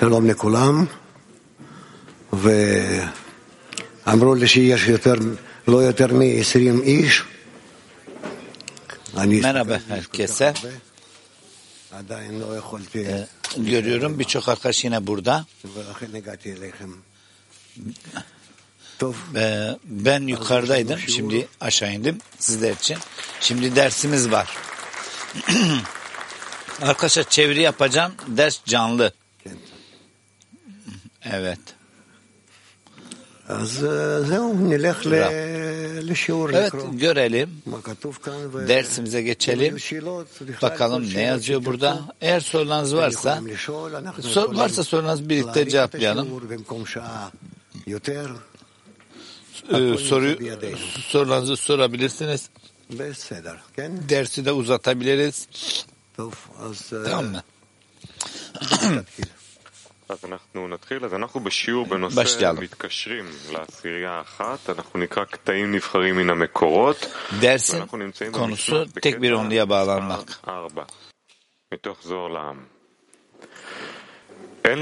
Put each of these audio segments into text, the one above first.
שלום לכולם, ואמרו לי שיש יותר, לא יותר מ-20 איש. אני Merhaba הסתכלתי herkese. כל כך הרבה, עדיין לא יכולתי, Ee, görüyorum birçok arkadaş yine burada. ולכן הגעתי אליכם. טוב, Ee, ben yukarıdaydım. Şimdi aşağı indim sizler için. Şimdi dersimiz var. Arkadaşlar çeviri yapacağım. Ders canlı. Evet. Evet görelim. Dersimize geçelim. Bakalım ne yazıyor burada. Eğer sorularınız varsa sor, varsa sorularınız birlikte cevaplayalım. Ee, soru, sorularınızı sorabilirsiniz. Dersi de uzatabiliriz. Tamam mı? Başlayalım. Dersin konusu tek bir onluya bağlanmak.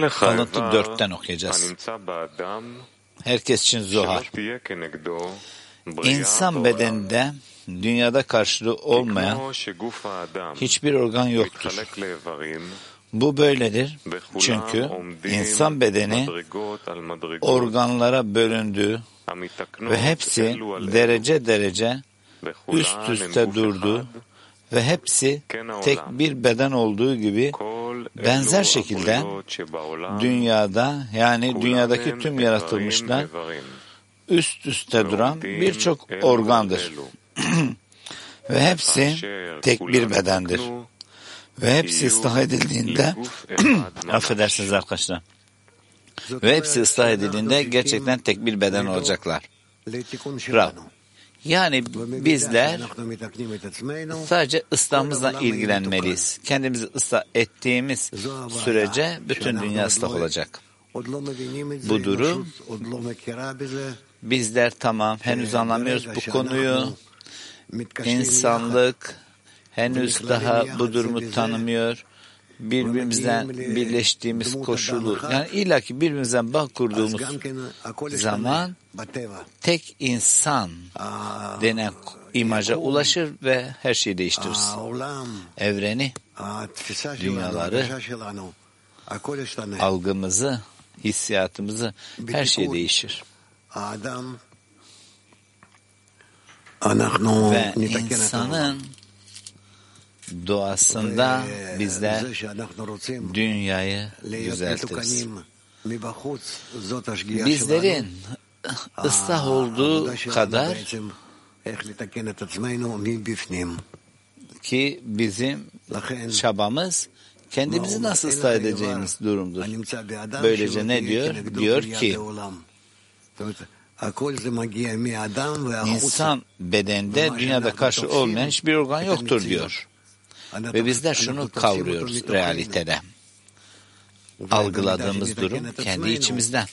Kalıntı dörtten okuyacağız. Herkes için zuhar. İnsan bedeninde dünyada karşılığı olmayan hiçbir organ yoktur. Bu böyledir çünkü insan bedeni organlara bölündü ve hepsi derece derece üst üste durdu ve hepsi tek bir beden olduğu gibi benzer şekilde dünyada yani dünyadaki tüm yaratılmışlar üst üste duran birçok organdır. ve hepsi tek bir bedendir ve hepsi ıslah edildiğinde affedersiniz arkadaşlar ve hepsi ıslah edildiğinde gerçekten tek bir beden olacaklar. Rab. Yani bizler sadece ıslahımızla ilgilenmeliyiz. Kendimizi ıslah ettiğimiz sürece bütün dünya ıslah olacak. Bu durum bizler tamam henüz anlamıyoruz bu konuyu. İnsanlık henüz daha bu durumu tanımıyor. Birbirimizden birleştiğimiz koşulu, yani illaki birbirimizden bağ kurduğumuz zaman tek insan denen imaja ulaşır ve her şeyi değiştirir. Evreni, dünyaları, algımızı, hissiyatımızı, her şey değişir. Ve insanın doğasında bizler dünyayı düzeltiriz. Bizlerin ıslah olduğu kadar ki bizim çabamız kendimizi nasıl ıslah edeceğimiz durumdur. Böylece ne diyor? Diyor ki insan bedende dünyada karşı olmayan hiçbir organ yoktur diyor. Ve bizler şunu kavruyoruz realitede. Algıladığımız durum kendi içimizden.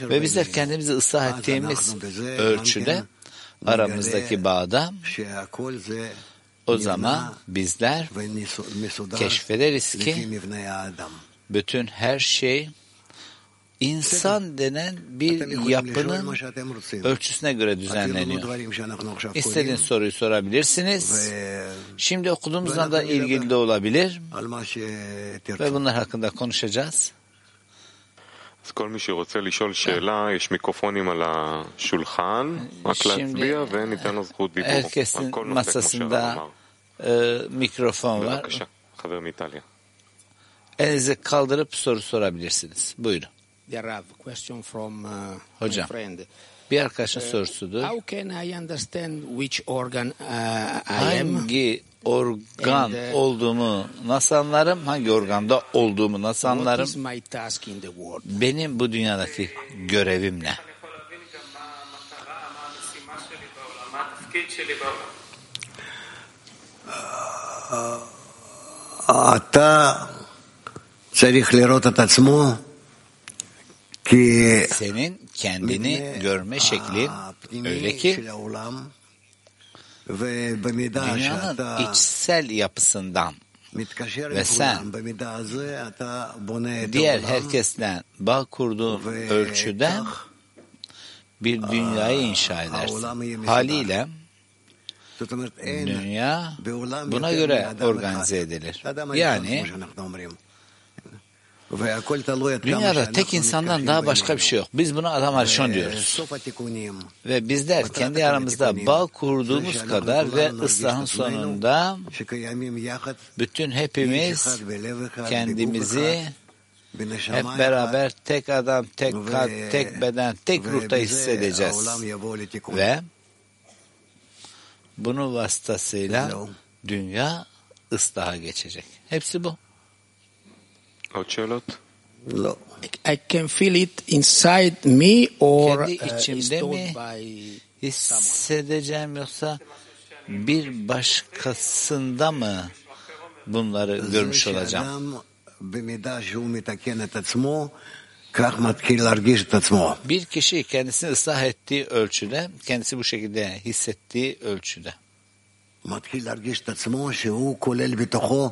Ve bizler kendimizi ıslah ettiğimiz ölçüde aramızdaki bağda o zaman bizler keşfederiz ki bütün her şey insan denen אתם bir יכולים לשאול מה yapının שאתם רוצים. ölçüsüne göre אפילו düzenleniyor. דברים שאנחנו עכשיו קוראים, İstediğiniz soruyu sorabilirsiniz. ו- Şimdi okuduğumuzdan da ilgili de olabilir על מה שתרצו. ve bunlar hakkında konuşacağız. אז כל מי שרוצה לשאול שאלה, יש מיקרופונים על השולחן, רק şimdi להצביע וניתן לו זכות דיבור. herkesin על כל נושא, כמו שהרב masasında אמר. e, mikrofon var. בבקשה, חבר מאיטליה. Elinizi kaldırıp soru sorabilirsiniz. Buyurun. Dear Rav, question from uh, my Hocam. friend. Bir arkadaşın sorusudur. How can I understand which organ uh, I am? Hangi organ And, uh, olduğumu nasıl anlarım? Hangi organda olduğumu nasıl What anlarım? is my task in the world? Benim bu dünyadaki görevim ne? אני יכול להבין גם מה המטרה, מה המשימה שלי בעולם, מה התפקיד שלי בעולם. אתה צריך לראות את עצמו כי senin kendini görme şekli. Öyle ki dünyanın içsel yapısından. Ve sen diğer herkesle bağ kurduğun ölçüden bir dünyayı inşa edersin. Haliyle dünya buna göre organize edilir. Yani dünyada tek insandan daha başka bir şey yok. Biz buna adam arşon diyoruz. Ve bizler kendi aramızda bağ kurduğumuz kadar ve ıslahın sonunda bütün hepimiz kendimizi hep beraber tek adam, tek kalp, tek beden, tek ruhta hissedeceğiz. Ve bunun vasıtasıyla dünya ıslaha geçecek. Hepsi bu. עוד שאלות? לא. I can feel it inside me or Kendi uh, it's içimde told mi by hissedeceğim yoksa bir başkasında mı bunları görmüş olacağım? במידה שהוא מתקן את עצמו, כך מתחיל להרגיש את עצמו. Bir kişi kendisini ıslah ettiği ölçüde, kendisi bu şekilde hissettiği ölçüde. מתחיל להרגיש את עצמו שהוא כולל בתוכו את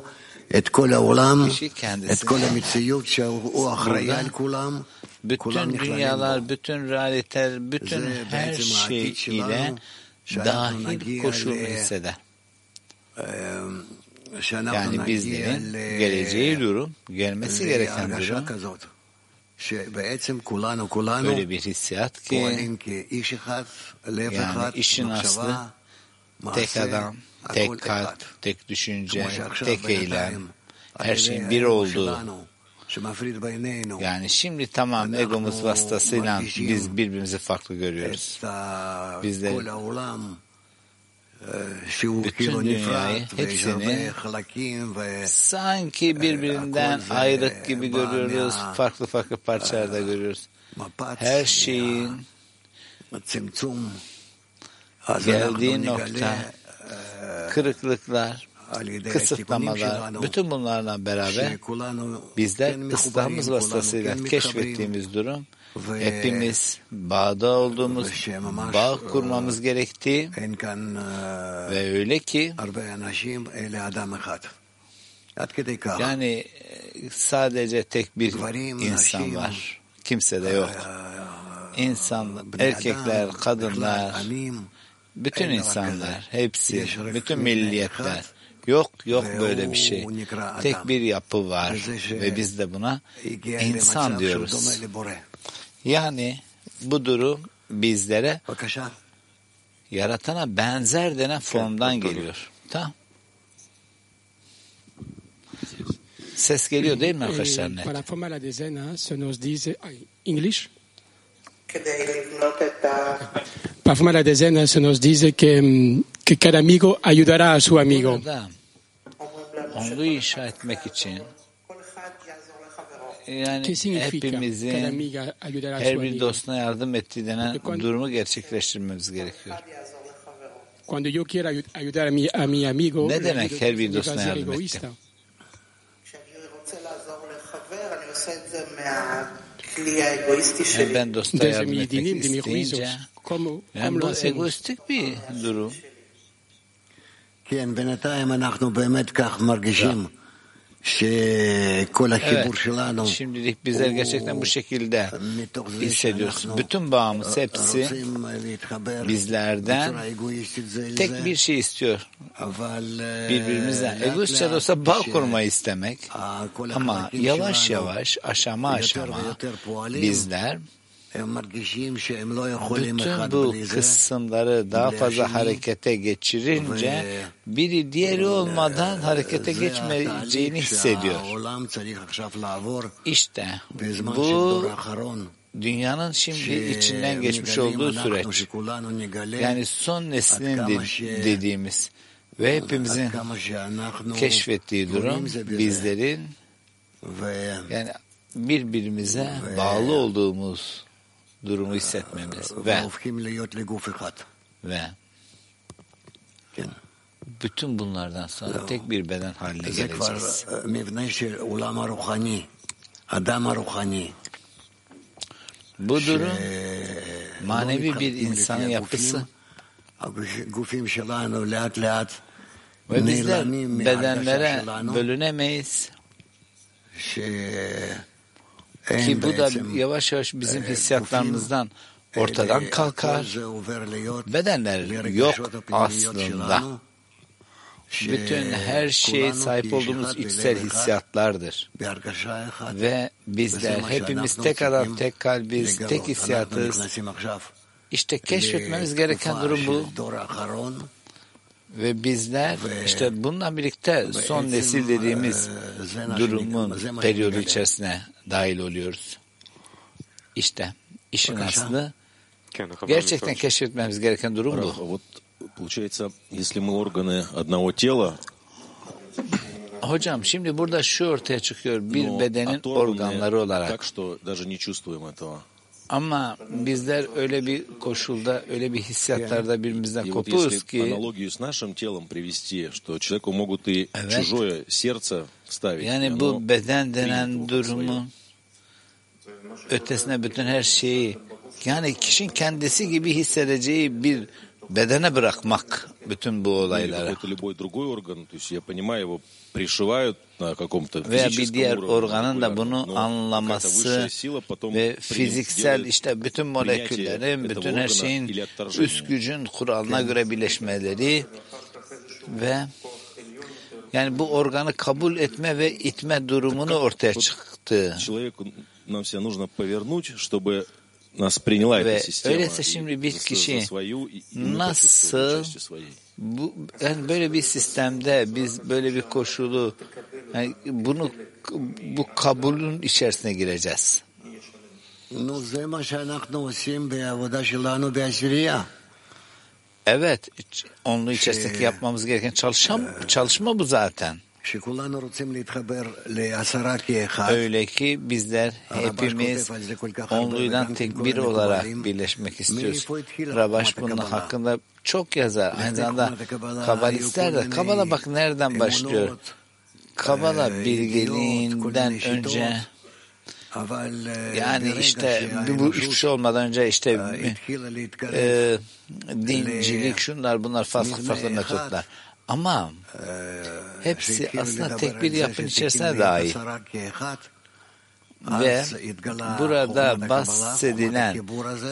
כל העולם, Kişi kendisine bütün dünyalar, bütün realiteler, bütün her şey ile dahil koşulunu hisseder. Yani bizlerin geleceği durum, gelmesi gereken durum. öyle bir hissiyat ki yani işin aslı tek adam, tek kalp, tek düşünce, tek eylem, her şeyin bir olduğu. Yani şimdi tamam egomuz vasıtasıyla biz birbirimizi farklı görüyoruz. Bizler bütün dünyayı hepsini sanki birbirinden ayrık gibi görüyoruz. Farklı farklı parçalarda görüyoruz. Her şeyin geldiği nokta, kırıklıklar, kısıtlamalar, bütün bunlarla beraber bizler İslam'ımız vasıtasıyla keşfettiğimiz durum hepimiz bağda olduğumuz, bağ kurmamız gerektiği ve öyle ki yani e, sadece tek bir insan var. Kimse de yok. İnsan, erkekler, kadınlar, bütün insanlar, hepsi, bütün milliyetler. Yok yok böyle bir şey. Tek bir yapı var ve biz de buna insan diyoruz. Yani bu durum bizlere yaratana benzer denen formdan geliyor. Tamam. Ses geliyor değil mi arkadaşlar? Para forma la dezena se nos diz English Parfuma la decena se nos dice que, mm, que cada amigo ayudará a su amigo. Yani hepimizin, her bir dostuna yardım ettiği denen. Cuando yo quiera ayudar a mi, a mi amigo, ne demek her bir dostuna yardım? ebben Dostojevnek istinge, ebben az egoistik mi, Duru? כן, בינתיים אנחנו באמת כך מרגישים. Yeah. Evet, şimdilik bizler gerçekten bu şekilde hissediyoruz. Bütün bağımız hepsi bizlerden tek bir şey istiyor. Birbirimizden. Egoistçe de olsa bağ kurmayı istemek. Ama yavaş yavaş, aşama aşama bizler bütün bu kısımları daha fazla harekete geçirince biri diğeri olmadan harekete geçmeyeceğini hissediyor. İşte bu dünyanın şimdi içinden geçmiş olduğu süreç. Yani son neslin dediğimiz ve hepimizin keşfettiği durum bizlerin yani birbirimize bağlı olduğumuz durumu hissetmemiz ve ve bütün bunlardan sonra tek bir beden haline geleceğiz. Bu durum manevi bir insanın yapısı. Ve bizler bedenlere bölünemeyiz. Ki bu da yavaş yavaş bizim hissiyatlarımızdan ortadan kalkar. Bedenler yok aslında. Bütün her şeye sahip olduğumuz içsel hissiyatlardır. Ve bizler hepimiz tek adam, tek kalbiz, tek hissiyatız. İşte keşfetmemiz gereken durum bu. Ve bizler işte bununla birlikte son nesil dediğimiz durumun periyodu içerisine dahil oluyoruz. İşte işin aslı gerçekten keşfetmemiz gereken durum bu. Получается, если мы органы одного тела, Hocam şimdi burada şu ortaya çıkıyor bir bedenin organları olarak. так что даже не чувствуем этого. Ama bizler öyle bir koşulda, öyle bir hissiyatlarda birbirimizden kopuyoruz ki... Evet. Yani bu beden denen durumu ötesine bütün her şeyi yani kişinin kendisi gibi hissedeceği bir bedene bırakmak bütün bu свое. Или olayları. какой-то любой другой орган, то есть я понимаю, его пришивают на каком-то Veya bir физическом diğer уровне, organın da молекулярном, bunu но какая-то anlaması высшая сила потом ve принят- fiziksel делает işte bütün moleküllerin, этого bütün her органа şeyin или отторжение. üst gücün kuralına göre birleşmeleri ve yani bu organı kabul etme ve itme durumunu ortaya çıktı. Человеку нам всегда нужно повернуть, чтобы nasıl приняла Ve эта система. Öyleyse şimdi bir kişi nasıl bu, yani böyle bir sistemde biz böyle bir koşulu yani bunu bu kabulün içerisine gireceğiz. Evet, onun içerisindeki yapmamız gereken çalışma, çalışma bu zaten. Öyle ki bizler hepimiz onluydan tek bir olarak birleşmek istiyoruz. Rabaş bunun hakkında çok yazar. Aynı zamanda kabalistler de kabala bak nereden başlıyor. Kabala bilgeliğinden önce yani işte bu hiçbir şey olmadan önce işte e, dincilik şunlar bunlar farklı farklı metotlar. Ama hepsi aslında tek bir yapının içerisine dahil. Ve burada bahsedilen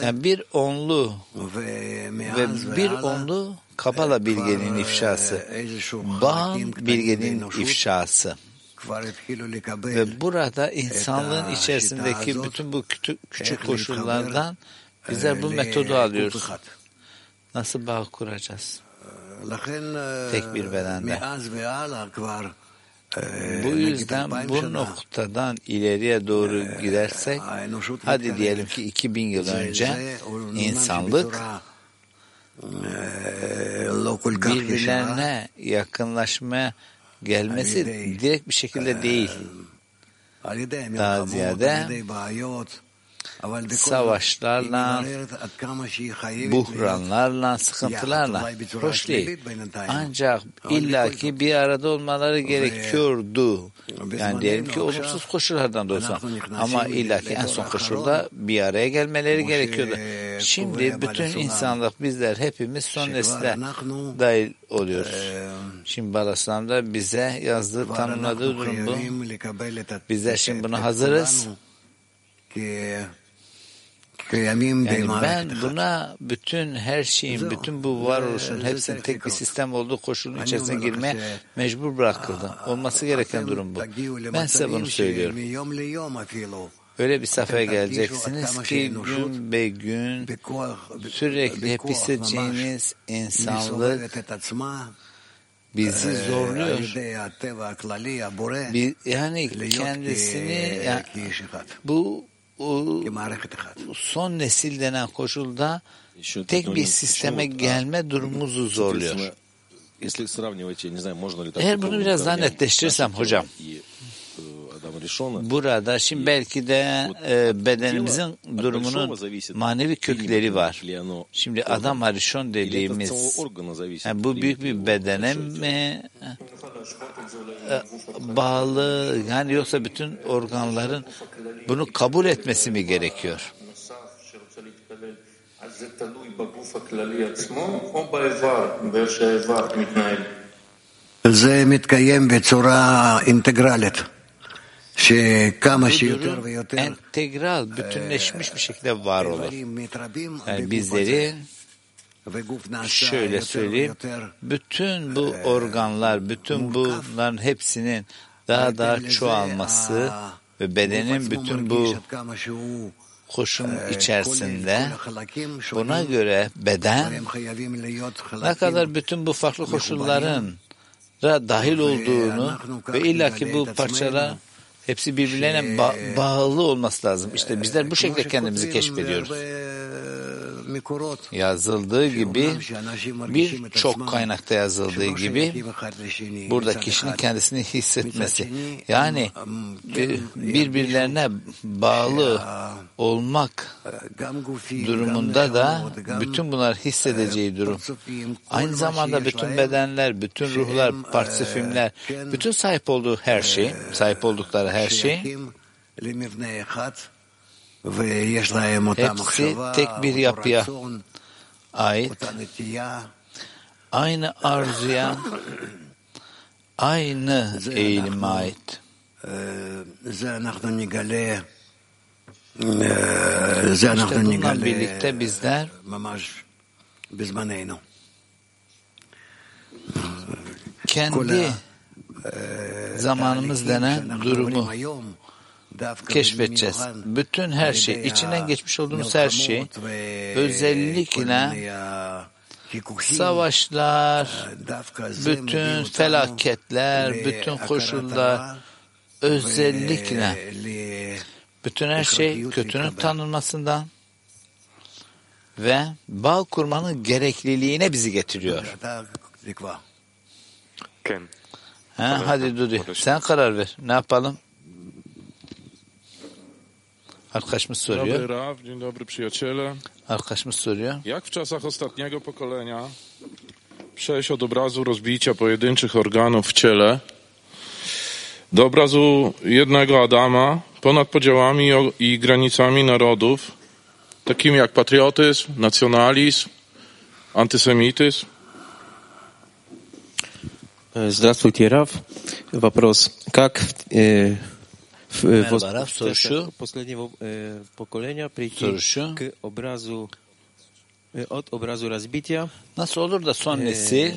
yani bir onlu ve bir onlu Kabala bilgenin ifşası, Bağın bilgenin ifşası. Ve burada insanlığın içerisindeki bütün bu küçük, küçük koşullardan bizler bu metodu alıyoruz. Nasıl bağ kuracağız? Tek bir bedende. Bu yüzden bu noktadan ileriye doğru gidersek, hadi diyelim ki 2000 yıl önce insanlık birbirlerine yakınlaşmaya gelmesi direkt bir şekilde değil. Daha ziyade savaşlarla, buhranlarla, sıkıntılarla hoş değil. Ancak illaki bir arada olmaları gerekiyordu. Yani diyelim ki olumsuz koşullardan da olsa. Ama illaki en son koşulda bir araya gelmeleri gerekiyordu. Şimdi bütün insanlık bizler hepimiz son nesle dahil oluyoruz. Şimdi Balaslam'da bize yazdığı, tanımladığı durum bu. Bizler şimdi buna hazırız. Yani ben buna bütün her şeyin, bütün bu varoluşun hepsinin tek bir sistem olduğu koşulun içerisine girmeye mecbur bırakıldım. Olması gereken durum bu. Ben size bunu söylüyorum. Öyle bir safhaya geleceksiniz ki gün be gün sürekli hep hissedeceğiniz insanlık bizi zorluyor. Bir, yani kendisini yani bu o son nesil denen koşulda tek bir sisteme gelme durumumuzu zorluyor. Eğer bunu biraz daha netleştirirsem hocam, burada şimdi belki de e, bedenimizin durumunun manevi kökleri var. Şimdi adam harişon dediğimiz yani bu büyük bir bedene mi e, bağlı yani yoksa bütün organların bunu kabul etmesi mi gerekiyor? אז זה תלוי בגוף הכללי עצמו או באיבר, באיך שהאיבר מתנהל? זה מתקיים בצורה אינטגרלית, שכמה bu durum entegral, bütünleşmiş bir şekilde var olur. Yani bizleri şöyle söyleyeyim, bütün bu organlar, bütün bunların hepsinin daha daha çoğalması ve bedenin bütün bu koşun içerisinde buna göre beden ne kadar bütün bu farklı koşulların dahil olduğunu ve illaki bu parçalara hepsi birbirlerine ba- bağlı olması lazım. İşte bizler bu şekilde kendimizi keşfediyoruz. Yazıldığı gibi birçok kaynakta yazıldığı gibi burada kişinin kendisini hissetmesi yani bir- birbirlerine bağlı olmak durumunda da bütün bunlar hissedeceği durum. Aynı zamanda bütün bedenler, bütün ruhlar, partifimler, bütün sahip olduğu her şey, sahip oldukları her şey Hepsi tek bir yapıya ait. Aynı arzuya, aynı eğilime ait. İşte bununla birlikte bizler kendi zamanımız denen durumu keşfedeceğiz. Bütün her şey, içinden geçmiş olduğumuz her şey, özellikle savaşlar, bütün felaketler, bütün koşullar, özellikle bütün her şey kötünün tanınmasından ve bağ kurmanın gerekliliğine bizi getiriyor. Ha, hadi Dudi sen karar ver. Ne yapalım? Arkadaşımız Dobry soruyor. Raw, dzień dobry przyjaciele. Arkadaşımız soruyor. Jak w czasach ostatniego pokolenia przejść od obrazu rozbicia pojedynczych organów w ciele do obrazu jednego Adama ponad podziałami o- i granicami narodów, takimi jak patriotyzm, nacjonalizm, antysemityzm? Э, Здравствуйте, Раф. Вопрос. Как э, в, э, Merhaba, soru şu. Soru şu. Nasıl olur da son nesil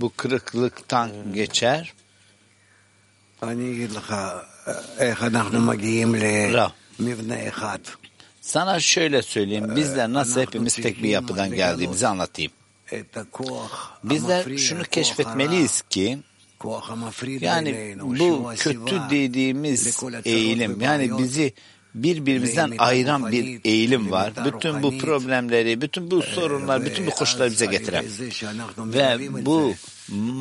bu kırıklıktan geçer? Ra. Sana şöyle söyleyeyim. Bizler nasıl hepimiz tek bir yapıdan geldiğimizi anlatayım. Bizler şunu keşfetmeliyiz ki yani bu kötü dediğimiz eğilim yani bizi birbirimizden ayıran bir eğilim var. Bütün bu problemleri, bütün bu sorunlar, bütün bu koşulları bize getiren ve bu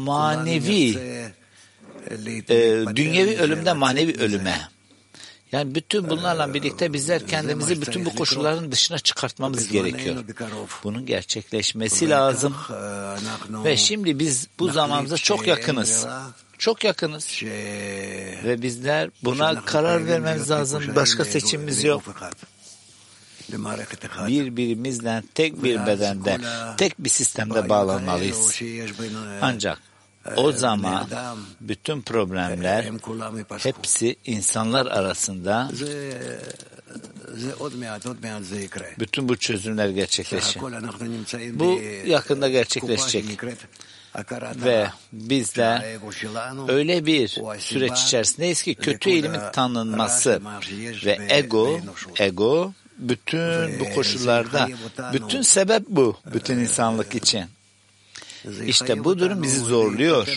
manevi e, dünyevi ölümden manevi ölüme yani bütün bunlarla birlikte bizler kendimizi bütün bu koşulların dışına çıkartmamız gerekiyor. Bunun gerçekleşmesi lazım. Ve şimdi biz bu zamanımıza çok yakınız. Çok yakınız. Ve bizler buna karar vermemiz lazım. Başka seçimimiz yok. Birbirimizle tek bir bedende, tek bir sistemde bağlanmalıyız. Ancak o zaman bütün problemler hepsi insanlar arasında bütün bu çözümler gerçekleşir. Bu yakında gerçekleşecek. Ve bizler öyle bir süreç içerisindeyiz ki kötü eğilimin tanınması ve ego, ego bütün bu koşullarda, bütün sebep bu, bütün insanlık için. İşte bu durum bizi zorluyor.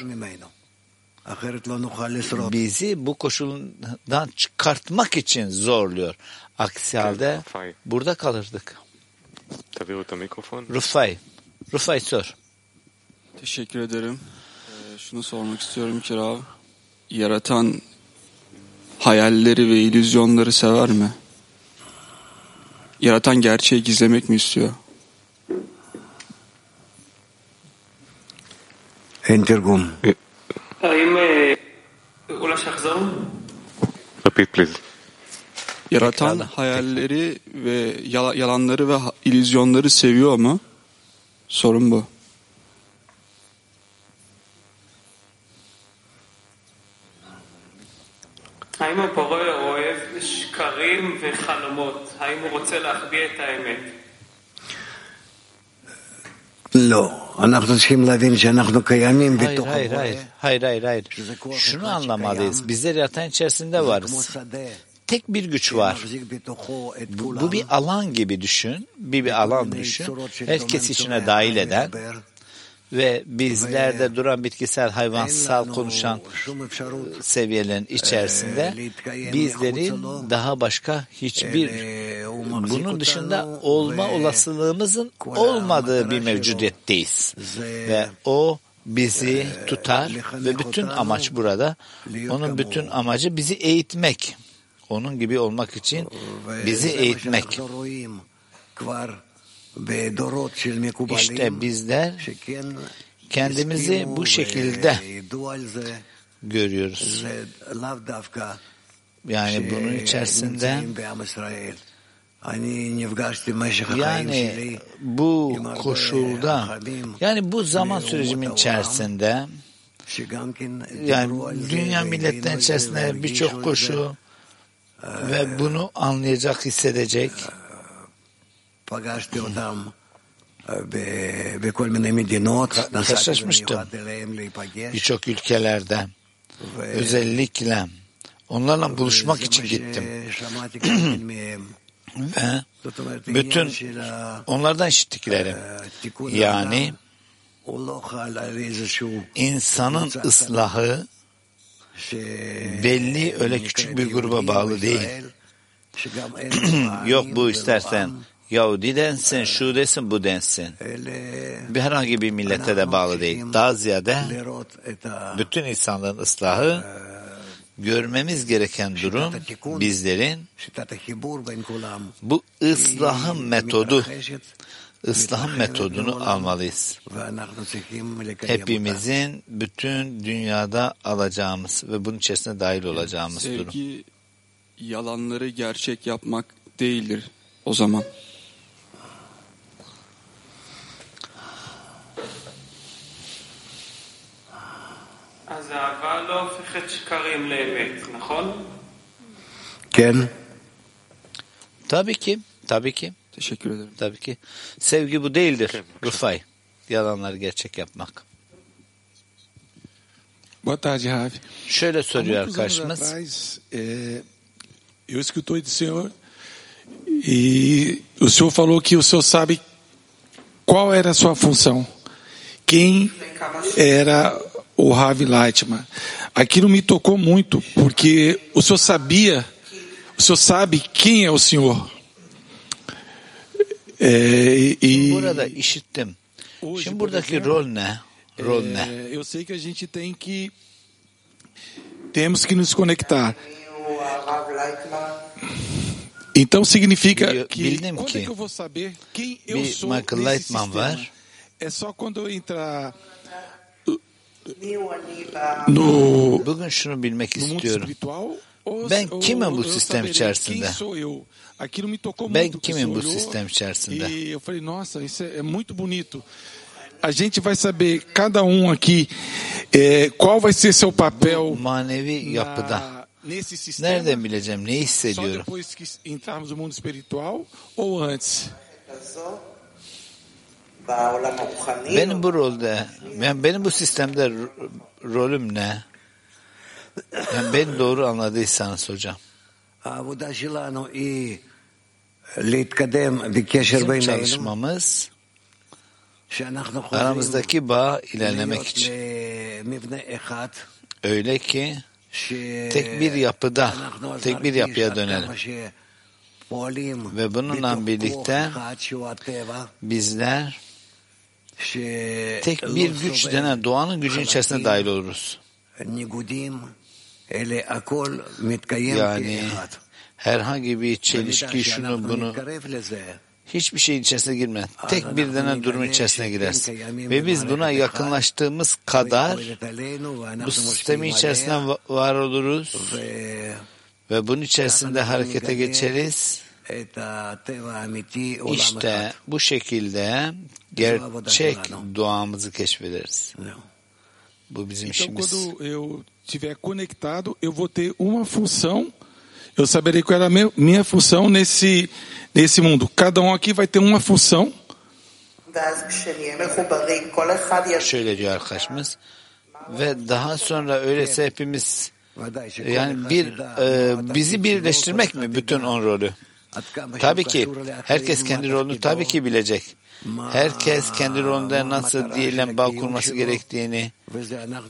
Bizi bu koşuldan çıkartmak için zorluyor. Aksi halde burada kalırdık. Rufay, Rufay sor. Teşekkür ederim. Ee, şunu sormak istiyorum ki Rav, yaratan hayalleri ve illüzyonları sever mi? Yaratan gerçeği gizlemek mi istiyor? E, Repeat please. Yaratan hayalleri ve yalanları ve illüzyonları seviyor mu? Sorun bu. האם הפורע Hayır, hayır, hayır. Hayır, hayır, hayır. Şunu anlamalıyız. Bizler yatan içerisinde varız. Tek bir güç var. Bu bir alan gibi düşün. Bir bir alan düşün. Herkes içine dahil eden ve bizlerde duran bitkisel, hayvansal konuşan seviyelerin içerisinde bizlerin daha başka hiçbir bunun dışında olma olasılığımızın olmadığı bir mevcudiyetteyiz. Ve o bizi tutar ve bütün amaç burada, onun bütün amacı bizi eğitmek. Onun gibi olmak için bizi eğitmek. İşte bizler kendimizi bu şekilde görüyoruz. Yani bunun içerisinde yani bu koşulda yani bu zaman sürecimin içerisinde yani dünya milletlerin içerisinde birçok koşu ve bunu anlayacak, hissedecek. Karşılaşmıştım birçok ülkelerde. Özellikle onlarla buluşmak için gittim. ve bütün onlardan işittiklerim yani insanın ıslahı belli öyle küçük bir gruba bağlı değil. Yok bu istersen Yahudi densin, şu desin, bu densin. Bir herhangi bir millete de bağlı değil. Daha ziyade bütün insanların ıslahı görmemiz gereken durum bizlerin bu ıslahın metodu ıslahın metodunu almalıyız. Hepimizin bütün dünyada alacağımız ve bunun içerisine dahil olacağımız Sevgi, durum. Sevgi yalanları gerçek yapmak değildir o zaman. אז אהבה לא הופכת שקרים לאמת, נכון? כן. Tabii ki, tabii ki. Teşekkür ederim. Tabii ki. Sevgi bu değildir. Rufay. Yalanları gerçek yapmak. Boa tarde, Ravi. Şöyle Há soruyor muitos anos arkadaşımız. atrás, é, eu escutei do senhor e o senhor falou que o senhor sabe qual era a sua função, quem era o Ravi Lightman. Aquilo me tocou muito, porque o senhor sabia, o senhor sabe quem é o senhor. É, e, Burada işittim. Şimdi buradaki rol ne? Rol ne? é, eu sei que a gente tem que temos que nos conectar. Então significa Bil- que bildim quando ki é que eu vou saber quem eu sou Michael Lightman sistema? var. É só quando eu entrar no Bugün şunu bilmek istiyorum. espiritual ou, Ben kimim bu eu sistem içerisinde? Ben kimim bu sistem içerisinde? E eu falei, nossa, isso é, é muito bonito. A gente vai saber, cada um aqui, é, qual vai ser seu papel Manevi yapıda. nesse sistema. Nereden bileceğim? Só hissediyorum? depois que entrarmos no mundo espiritual ou antes? Benim bu rolde, yani benim bu sistemde rolüm ne? Yani beni doğru anladıysanız hocam. Bizim çalışmamız aramızdaki bağ ilerlemek için. Öyle ki tek bir yapıda, tek bir yapıya dönelim. Ve bununla birlikte bizler tek bir güç denen doğanın gücünün içerisine dahil oluruz. Yani herhangi bir çelişki şunu bunu hiçbir şeyin içerisine girme. Tek bir denen durumun içerisine girersin. Ve biz buna yakınlaştığımız kadar bu sistemin içerisinde var oluruz. Ve bunun içerisinde harekete geçeriz. İşte bu şekilde gerçek doğamızı keşfederiz. Bu bizim işimiz. Tiver conectado, eu vou ter uma função. Eu saberei qual era a minha função nesse nesse mundo. Cada um aqui vai ter uma função. Şöyle diyor arkadaşımız ve daha sonra öyleyse hepimiz yani bir e, bizi birleştirmek mi bütün on rolü? Tabii ki. Herkes kendi rolünü tabii ki bilecek. Herkes kendi rolünde nasıl diyelim bağ kurması gerektiğini,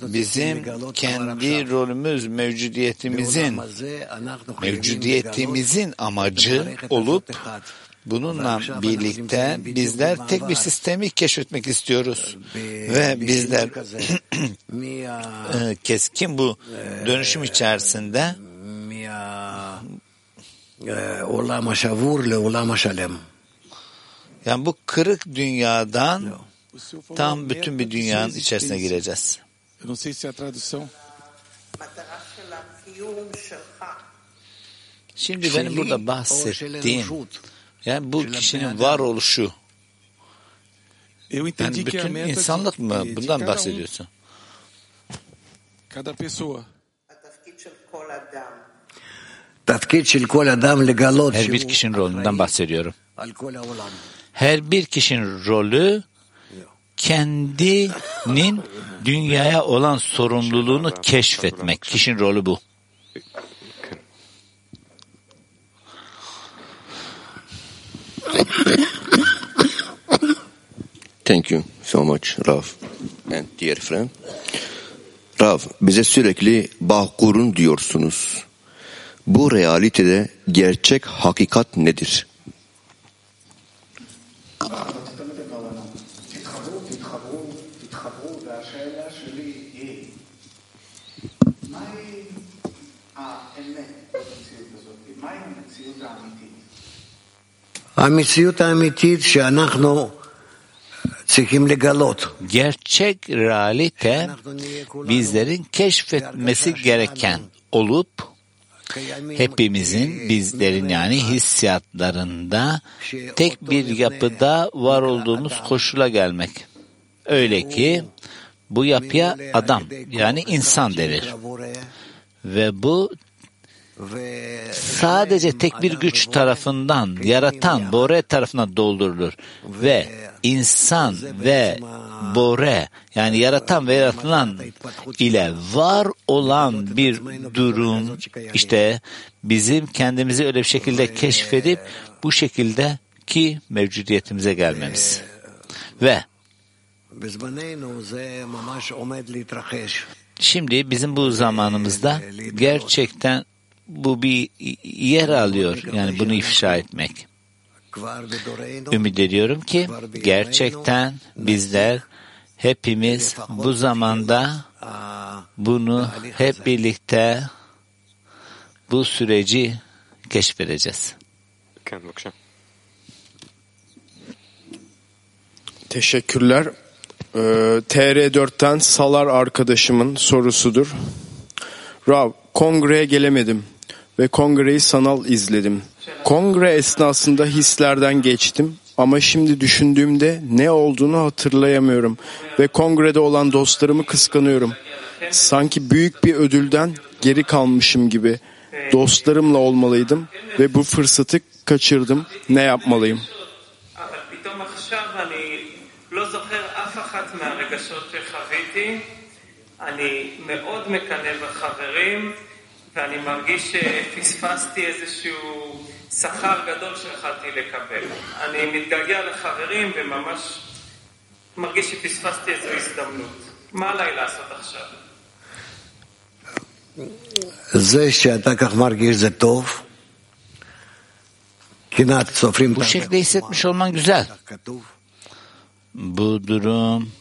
bizim kendi rolümüz mevcudiyetimizin mevcudiyetimizin amacı olup bununla birlikte bizler tek bir sistemi keşfetmek istiyoruz. Ve bizler e, keskin bu dönüşüm içerisinde עולם השבור לעולם השלם. yani bu kırık dünyadan tam bütün bir dünyanın içerisine gireceğiz. Eu não sei se é a tradução. המטרה של הקיום שלך Şimdi benim burada bahsettiğim yani bu kişinin varoluşu Eu entendi yani que a bütün meta de- insanlık mı? de Bundan cada um, bahsediyorsun. cada pessoa. Her bir kişinin rolünden bahsediyorum. Her bir kişinin rolü kendinin dünyaya olan sorumluluğunu keşfetmek. Kişinin rolü bu. Thank you so much Rav and dear friend. Rav bize sürekli bahkurun diyorsunuz. Bu realitede gerçek hakikat nedir? Gerçek realite bizlerin keşfetmesi gereken olup hepimizin bizlerin yani hissiyatlarında tek bir yapıda var olduğumuz koşula gelmek. Öyle ki bu yapıya adam yani insan denir. Ve bu sadece tek bir güç tarafından, yaratan Bore tarafından doldurulur. Ve insan ve Bore yani yaratan ve yaratılan ile var olan bir durum işte bizim kendimizi öyle bir şekilde keşfedip bu şekilde ki mevcudiyetimize gelmemiz. Ve şimdi bizim bu zamanımızda gerçekten bu bir yer alıyor. Yani bunu ifşa etmek. Ümit ediyorum ki gerçekten bizler hepimiz bu zamanda bunu hep birlikte bu süreci keşfedeceğiz. Teşekkürler. Ee, TR4'ten Salar arkadaşımın sorusudur. Rab, kongreye gelemedim ve kongreyi sanal izledim. Kongre esnasında hislerden geçtim ama şimdi düşündüğümde ne olduğunu hatırlayamıyorum ve kongrede olan dostlarımı kıskanıyorum. Sanki büyük bir ödülden geri kalmışım gibi. Dostlarımla olmalıydım ve bu fırsatı kaçırdım. Ne yapmalıyım? אבל פתאום עכשיו אני לא זוכר אף אחת מהרגשות שחוויתי. אני מאוד מקנא בחברים, ואני מרגיש שפספסתי איזשהו שכר גדול שיכלתי לקבל. אני מתגעגע לחברים וממש מרגיש שפספסתי איזו הזדמנות. מה עליי לעשות עכשיו? זה שאתה כך מרגיש זה טוב. קנאת סופרים Bu şekilde hissetmiş olman güzel. כתוב. Bu durum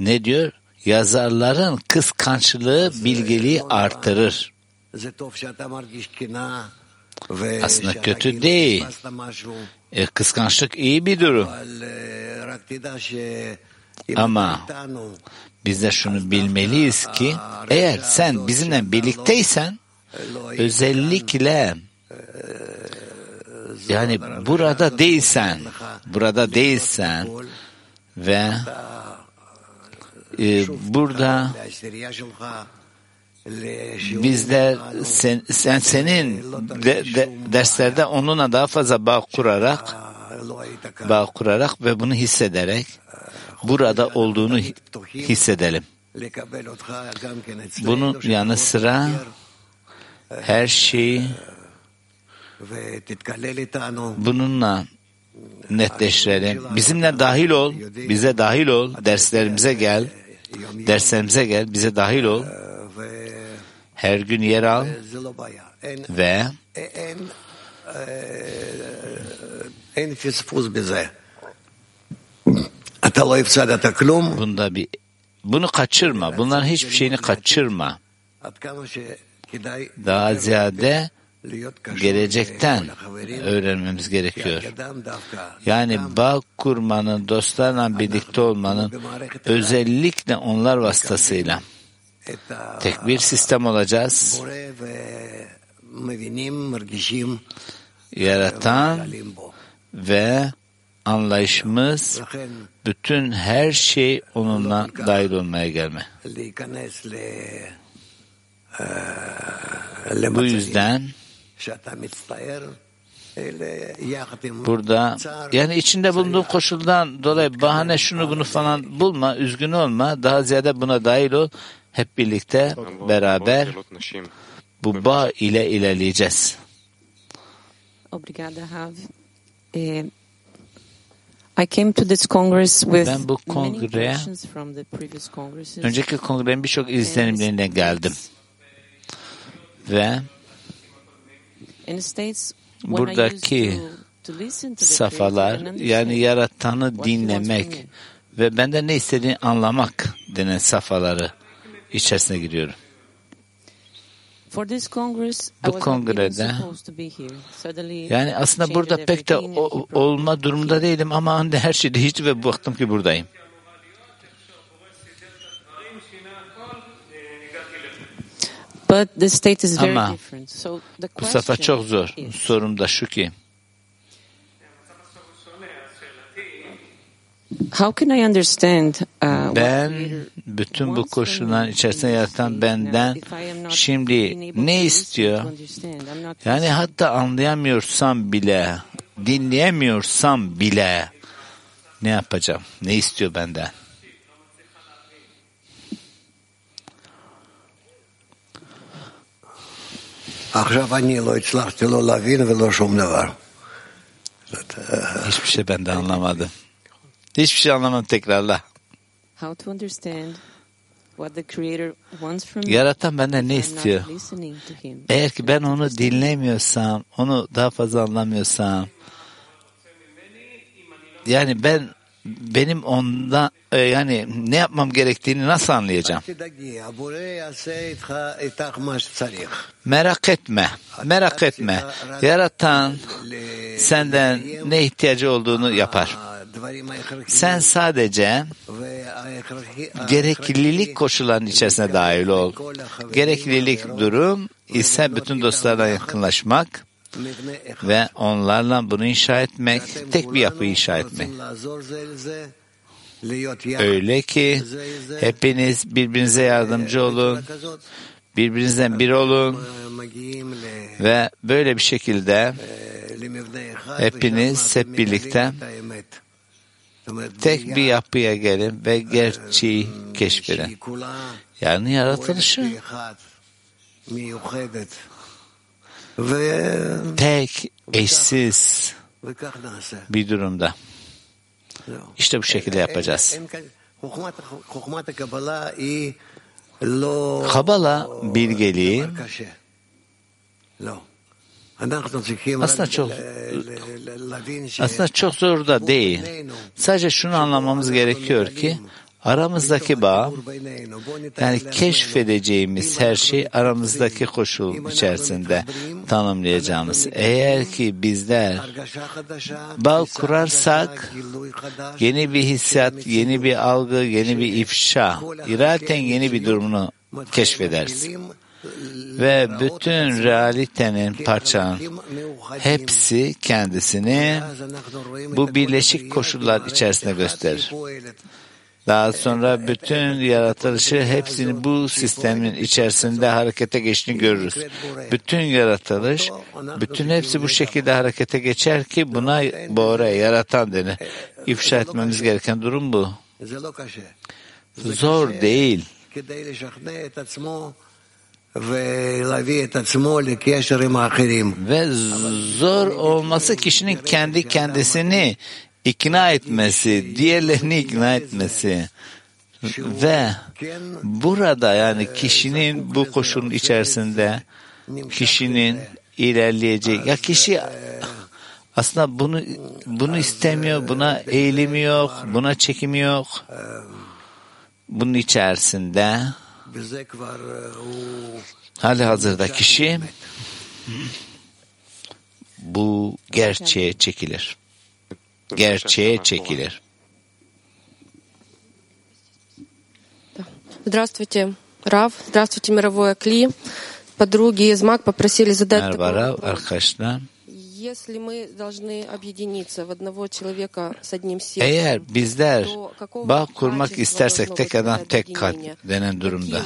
ne diyor? Yazarların kıskançlığı bilgeliği artırır. Aslında kötü değil. E, kıskançlık iyi bir durum. Ama biz de şunu bilmeliyiz ki eğer sen bizimle birlikteysen özellikle yani burada değilsen burada değilsen ve e, burada bizler sen, sen senin de, de, derslerde onunla daha fazla bağ kurarak bağ kurarak ve bunu hissederek burada olduğunu hissedelim. Bunun yanı sıra her şeyi bununla netleştirelim. Bizimle dahil ol, bize dahil ol, derslerimize gel, derslerimize gel, bize dahil ol. Her gün yer al ve Bunda bir bunu kaçırma. Bunların hiçbir şeyini kaçırma. Daha ziyade gelecekten öğrenmemiz gerekiyor. Yani bağ kurmanın, dostlarla birlikte olmanın özellikle onlar vasıtasıyla tek bir sistem olacağız. Yaratan ve anlayışımız bütün her şey onunla dahil olmaya gelme. Bu yüzden burada yani içinde bulunduğun koşuldan dolayı bahane şunu bunu falan bulma, üzgün olma, daha ziyade buna dahil ol. Hep birlikte beraber bu bağ ile ilerleyeceğiz. Obrigada. Eh, I came to this congress with ben bu kongreye önceki kongrenin birçok izlenimlerinden geldim. Ve buradaki safhalar yani yaratanı dinlemek ve benden ne istediğini anlamak denen safhaları içerisine giriyorum. Bu kongrede yani aslında burada pek de o, olma durumunda değilim ama anda her şey değişti ve baktım ki buradayım. But the state is very Ama different. So the bu sefer çok zor. is, Sorum da şu ki how can I understand uh, what ben bütün bu koşulların içerisinde yaratan benden şimdi ne istiyor? Yani hatta anlayamıyorsam bile, dinleyemiyorsam bile ne yapacağım? Ne istiyor benden? Aç şavani loyslar telo lavin ve loşum ne var? Hiçbir şey benden anlamadım. Hiçbir şey anlamadım tekrarla. How to understand what the creator wants from Yaratan benden ne istiyor? Eğer ki ben onu dinlemiyorsam, onu daha fazla anlamıyorsam, yani ben benim ondan e, yani ne yapmam gerektiğini nasıl anlayacağım? Merak etme, merak etme. Yaratan senden ne ihtiyacı olduğunu yapar. Sen sadece gereklilik koşullarının içerisine dahil ol. Gereklilik durum ise bütün dostlarla yakınlaşmak ve onlarla bunu inşa etmek, tek bir yapı inşa etmek. Öyle ki hepiniz birbirinize yardımcı olun, birbirinizden bir olun ve böyle bir şekilde hepiniz hep birlikte tek bir yapıya gelin ve gerçeği keşfedin. Yani yaratılışı tek, eşsiz bir durumda. İşte bu şekilde yapacağız. Kabala bilgeliği aslında çok aslında çok zor da değil. Sadece şunu anlamamız gerekiyor ki aramızdaki bağ yani keşfedeceğimiz her şey aramızdaki koşul içerisinde tanımlayacağımız. Eğer ki bizler bağ kurarsak yeni bir hissiyat, yeni bir algı, yeni bir ifşa, iraten yeni bir durumunu keşfederiz ve bütün realitenin parçan hepsi kendisini bu birleşik koşullar içerisinde gösterir. Daha sonra bütün yaratılışı hepsini bu sistemin içerisinde harekete geçtiğini görürüz. Bütün yaratılış, bütün hepsi bu şekilde harekete geçer ki buna Bora yaratan denir. İfşa etmemiz gereken durum bu. Zor değil ve zor olması kişinin kendi kendisini ikna etmesi, diğerlerini ikna etmesi ve burada yani kişinin bu koşulun içerisinde kişinin ilerleyeceği ya kişi aslında bunu bunu istemiyor, buna eğilimi yok, buna çekimi yok. Bunun içerisinde hali hazırda kişi bu gerçeğe çekilir. Gerçeğe çekilir. Здравствуйте, Рав. Здравствуйте, мировое Кли. Подруги из МАК попросили задать Merhaba такой Rav, arkadaşlar. Eğer bizler bağ kurmak istersek tek adam tek kalp denen durumda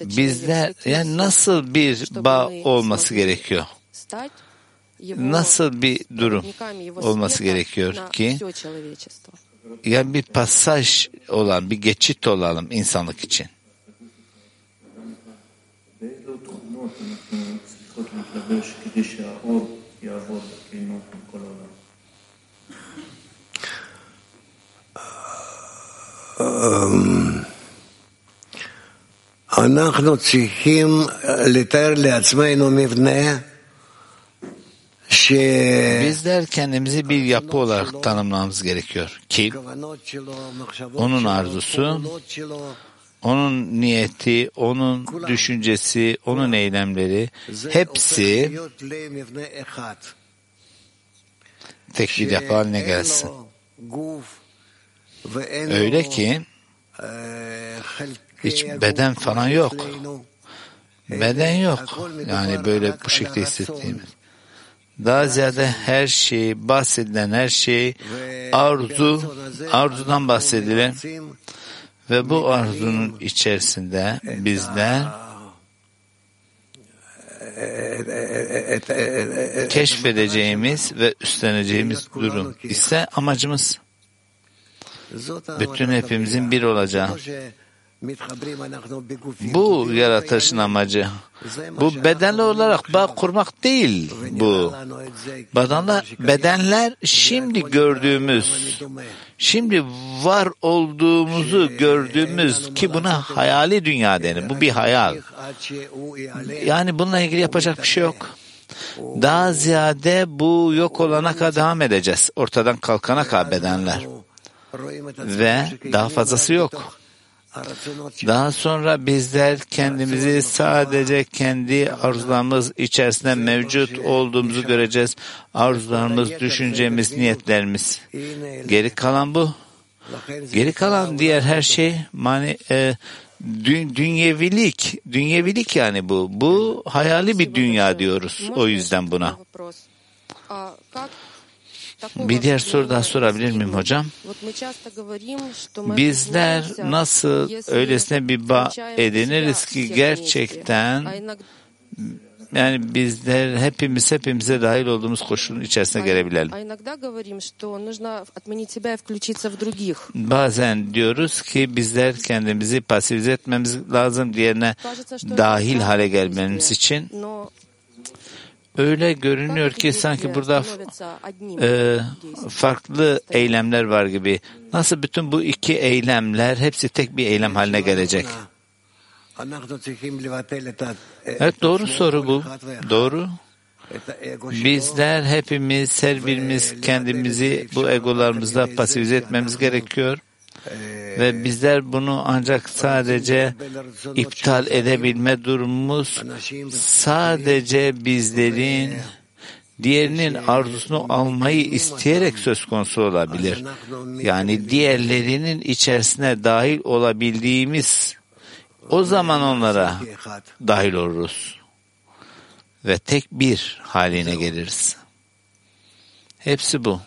bizler yani nasıl bir bağ olması gerekiyor? Nasıl bir durum olması gerekiyor ki yani bir pasaj olan, bir geçit olalım insanlık için. באילו תכונות אנחנו צריכות להתלבש כדי שהאור יעבוד בקלינות עם כל העולם? אנחנו צריכים לתאר לעצמנו מבנה ש... Bizler kendimizi bir yapı olarak tanımlamamız gerekiyor ki onun arzusu, onun niyeti, onun düşüncesi, onun eylemleri hepsi tek bir yapı haline gelsin. Öyle ki hiç beden falan yok. Beden yok. Yani böyle bu şekilde hissettiğimiz. Daha ziyade her şey, bahsedilen her şey arzu, arzudan bahsedilen ve bu arzunun içerisinde bizler keşfedeceğimiz ve üstleneceğimiz durum ise amacımız. Bütün hepimizin bir olacağı. Bu yaratışın amacı. Bu bedenli olarak bağ kurmak değil bu. Bedenler, bedenler şimdi gördüğümüz, şimdi var olduğumuzu gördüğümüz ki buna hayali dünya denir. Bu bir hayal. Yani bununla ilgili yapacak bir şey yok. Daha ziyade bu yok olana kadar devam edeceğiz. Ortadan kalkana kadar bedenler. Ve daha fazlası yok. Daha sonra bizler kendimizi sadece kendi arzularımız içerisinde mevcut olduğumuzu göreceğiz. Arzularımız, düşüncemiz, niyetlerimiz. Geri kalan bu. Geri kalan diğer her şey mani, e, dü, dünyevilik. Dünyevilik yani bu. Bu hayali bir dünya diyoruz. O yüzden buna. Bir diğer soru daha sorabilir miyim hocam? Bizler nasıl öylesine bir bağ ediniriz ki gerçekten yani bizler hepimiz hepimize dahil olduğumuz koşulun içerisine gelebilelim. Bazen diyoruz ki bizler kendimizi pasifize etmemiz lazım diğerine dahil hale gelmemiz için. Öyle görünüyor ki sanki burada e, farklı eylemler var gibi. Nasıl bütün bu iki eylemler hepsi tek bir eylem haline gelecek? Evet doğru soru bu. Doğru. Bizler hepimiz her birimiz kendimizi bu egolarımızda pasifize etmemiz gerekiyor. Ve bizler bunu ancak sadece iptal edebilme durumumuz sadece bizlerin diğerinin arzusunu almayı isteyerek söz konusu olabilir. Yani diğerlerinin içerisine dahil olabildiğimiz o zaman onlara dahil oluruz. Ve tek bir haline geliriz. Hepsi bu.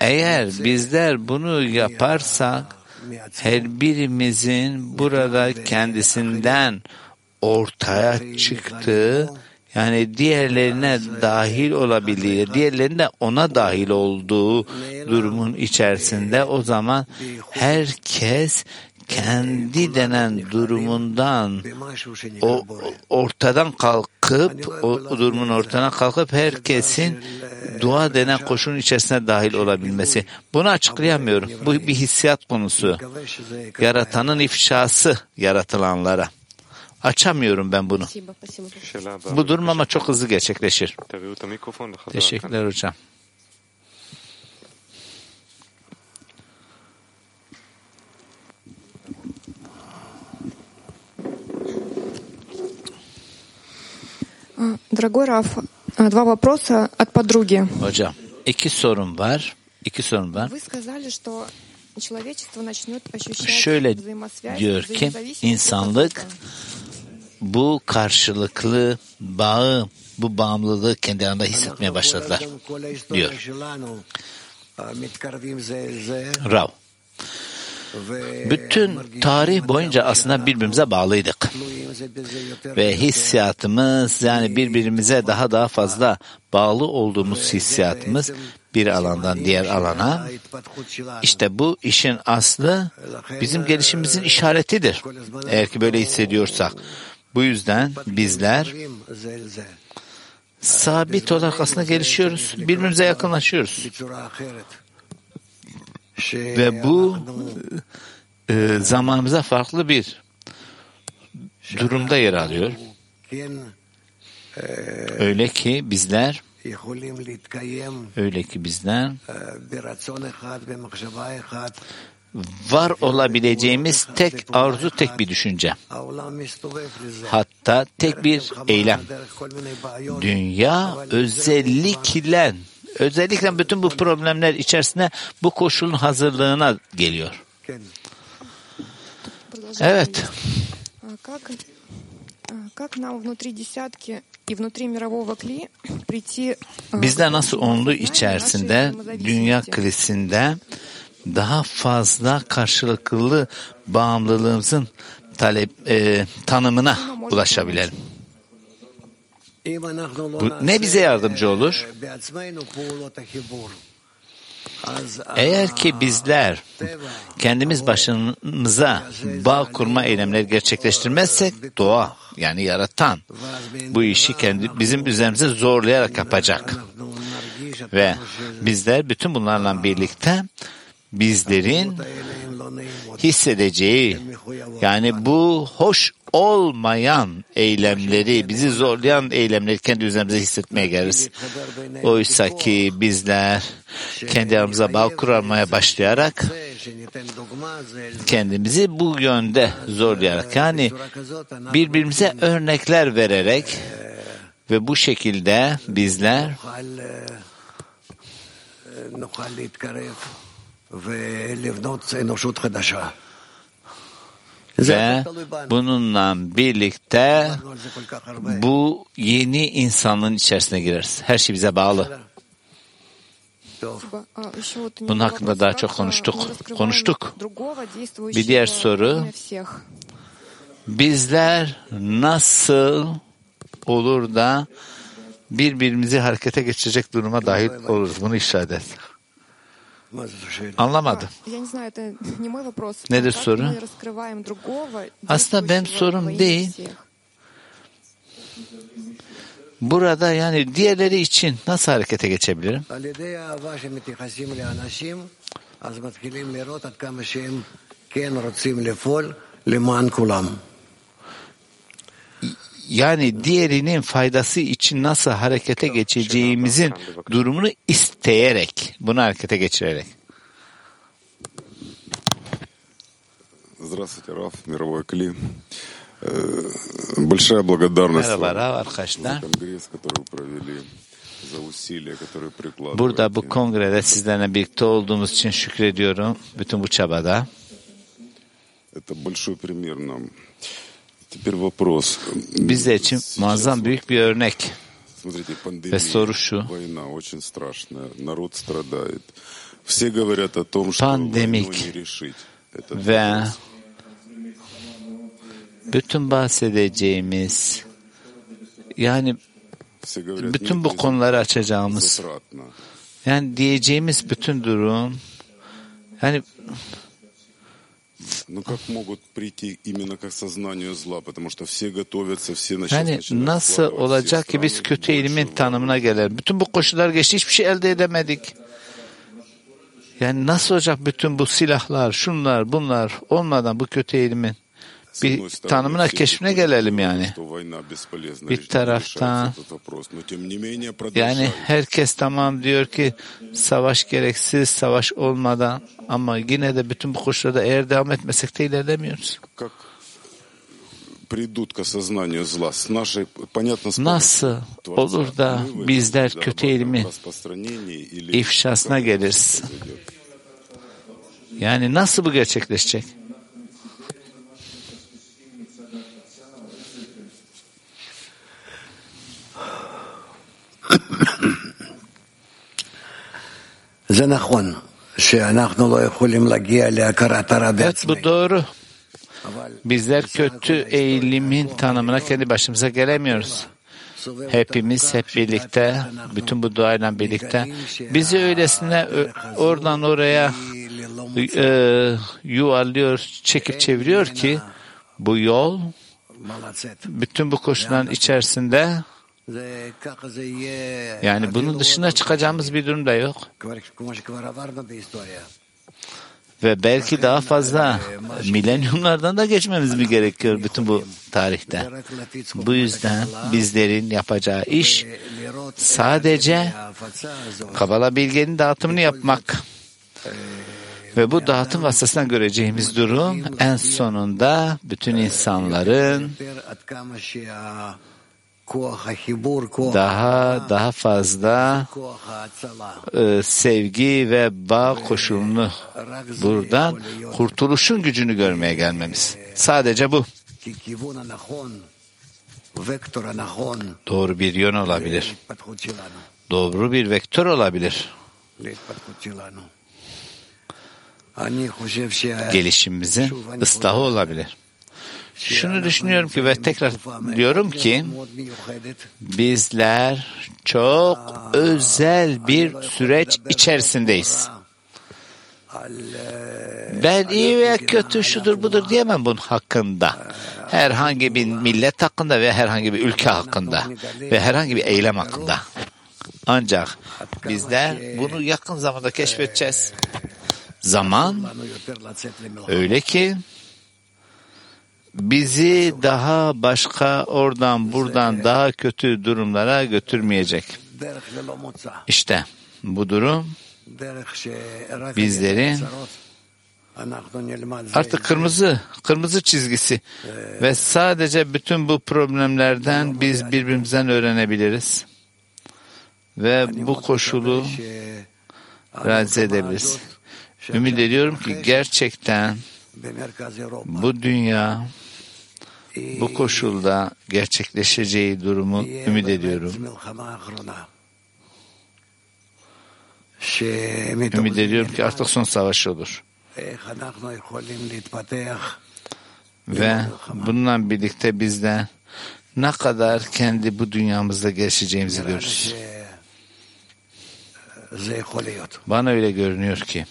Eğer bizler bunu yaparsak her birimizin burada kendisinden ortaya çıktığı yani diğerlerine dahil olabilir, diğerlerine ona dahil olduğu durumun içerisinde o zaman herkes kendi denen durumundan o ortadan kalkıp o durumun ortadan kalkıp herkesin dua denen koşunun içerisine dahil olabilmesi. Bunu açıklayamıyorum. Bu bir hissiyat konusu. Yaratanın ifşası yaratılanlara. Açamıyorum ben bunu. Bu durum ama çok hızlı gerçekleşir. Teşekkürler hocam. Дорогой Раф, два вопроса от подруги. Hocam, iki sorun var. İki sorun var. Вы сказали, что человечество начнет ощущать Şöyle взаимосвязь, diyor ki взаимозависимость insanlık bu karşılıklı bağı, bu bağımlılığı kendi arasında hissetmeye başladılar diyor. Rav. Bütün tarih boyunca aslında birbirimize bağlıydık. Ve hissiyatımız yani birbirimize daha daha fazla bağlı olduğumuz hissiyatımız bir alandan diğer alana. İşte bu işin aslı bizim gelişimimizin işaretidir. Eğer ki böyle hissediyorsak. Bu yüzden bizler sabit olarak aslında gelişiyoruz. Birbirimize yakınlaşıyoruz. Ve bu e, zamanımıza farklı bir durumda yer alıyor. Öyle ki bizler öyle ki bizler var olabileceğimiz tek arzu tek bir düşünce. Hatta tek bir eylem. Dünya özellikle Özellikle bütün bu problemler içerisinde bu koşulun hazırlığına geliyor. Evet. Bizler nasıl onlu içerisinde dünya krizinde daha fazla karşılıklı bağımlılığımızın talep e, tanımına ulaşabilelim. Bu ne bize yardımcı olur? Eğer ki bizler kendimiz başımıza bağ kurma eylemleri gerçekleştirmezsek doğa yani yaratan bu işi kendi bizim üzerimize zorlayarak yapacak. Ve bizler bütün bunlarla birlikte bizlerin hissedeceği yani bu hoş olmayan eylemleri, bizi zorlayan eylemleri kendi üzerimize hissetmeye geliriz. Oysa ki bizler kendi aramıza bağ kurmaya başlayarak kendimizi bu yönde zorlayarak yani birbirimize örnekler vererek ve bu şekilde bizler ve bununla birlikte bu yeni insanlığın içerisine gireriz. Her şey bize bağlı. Bunun hakkında daha çok konuştuk. Konuştuk. Bir diğer soru. Bizler nasıl olur da birbirimizi harekete geçirecek duruma dahil oluruz? Bunu işaret et. Anlamadım. Nedir soru? Aslında benim sorum değil. Burada yani diğerleri için nasıl harekete geçebilirim? Yani diğerinin faydası için nasıl harekete geçeceğimizin durumunu isteyerek, bunu harekete geçirerek. Здравствуйте, Раф, мировой Кли. Большая благодарность Merhaba вам arkadaşlar. за конгресс, который вы провели, за усилия, которые прикладываете. Burada bu kongrede sizlerle birlikte olduğumuz için şükrediyorum. Bütün bu çabada. Это большой пример нам. Bizler için muazzam büyük bir örnek. Ve soru şu. Pandemik ve bütün bahsedeceğimiz yani bütün bu konuları açacağımız yani diyeceğimiz bütün durum yani yani nasıl olacak ki biz kötü eğilimin tanımına gelelim? Bütün bu koşullar geçti hiçbir şey elde edemedik. Yani nasıl olacak bütün bu silahlar, şunlar, bunlar olmadan bu kötü eğilimin bir tanımına keşfine gelelim yani. Bir taraftan yani herkes tamam diyor ki savaş gereksiz, savaş olmadan ama yine de bütün bu koşullarda eğer devam etmesek de ilerlemiyoruz. Nasıl olur da bizler kötü ilmi ifşasına geliriz? Yani nasıl bu gerçekleşecek? Evet bu doğru. Bizler kötü eğilimin tanımına kendi başımıza gelemiyoruz. Hepimiz hep birlikte, bütün bu duayla birlikte. Bizi öylesine oradan oraya e, yuvarlıyor, çekip çeviriyor ki bu yol bütün bu koşulların içerisinde yani bunun dışına çıkacağımız bir durum da yok. Ve belki daha fazla milenyumlardan da geçmemiz mi gerekiyor bütün bu tarihte? Bu yüzden bizlerin yapacağı iş sadece Kabala bilgenin dağıtımını yapmak. Ve bu dağıtım vasıtasından göreceğimiz durum en sonunda bütün insanların daha daha fazla e, sevgi ve bağ koşulunu buradan kurtuluşun gücünü görmeye gelmemiz. Sadece bu. Doğru bir yön olabilir. Doğru bir vektör olabilir. Gelişimimizin ıslahı olabilir. Şunu düşünüyorum ki ve tekrar diyorum ki bizler çok özel bir süreç içerisindeyiz. Ben iyi veya kötü şudur budur diyemem bunun hakkında. Herhangi bir millet hakkında ve herhangi bir ülke hakkında ve herhangi bir eylem hakkında. Ancak bizler bunu yakın zamanda keşfedeceğiz. Zaman öyle ki bizi daha başka oradan buradan daha kötü durumlara götürmeyecek. İşte bu durum bizleri artık kırmızı kırmızı çizgisi ve sadece bütün bu problemlerden biz birbirimizden öğrenebiliriz. Ve bu koşulu realize edebiliriz. Ümit ediyorum ki gerçekten bu dünya bu koşulda gerçekleşeceği durumu ümit ediyorum. Ümit ediyorum ki artık son savaş olur. Ve bununla birlikte biz de ne kadar kendi bu dünyamızda gelişeceğimizi görürüz. Bana öyle görünüyor ki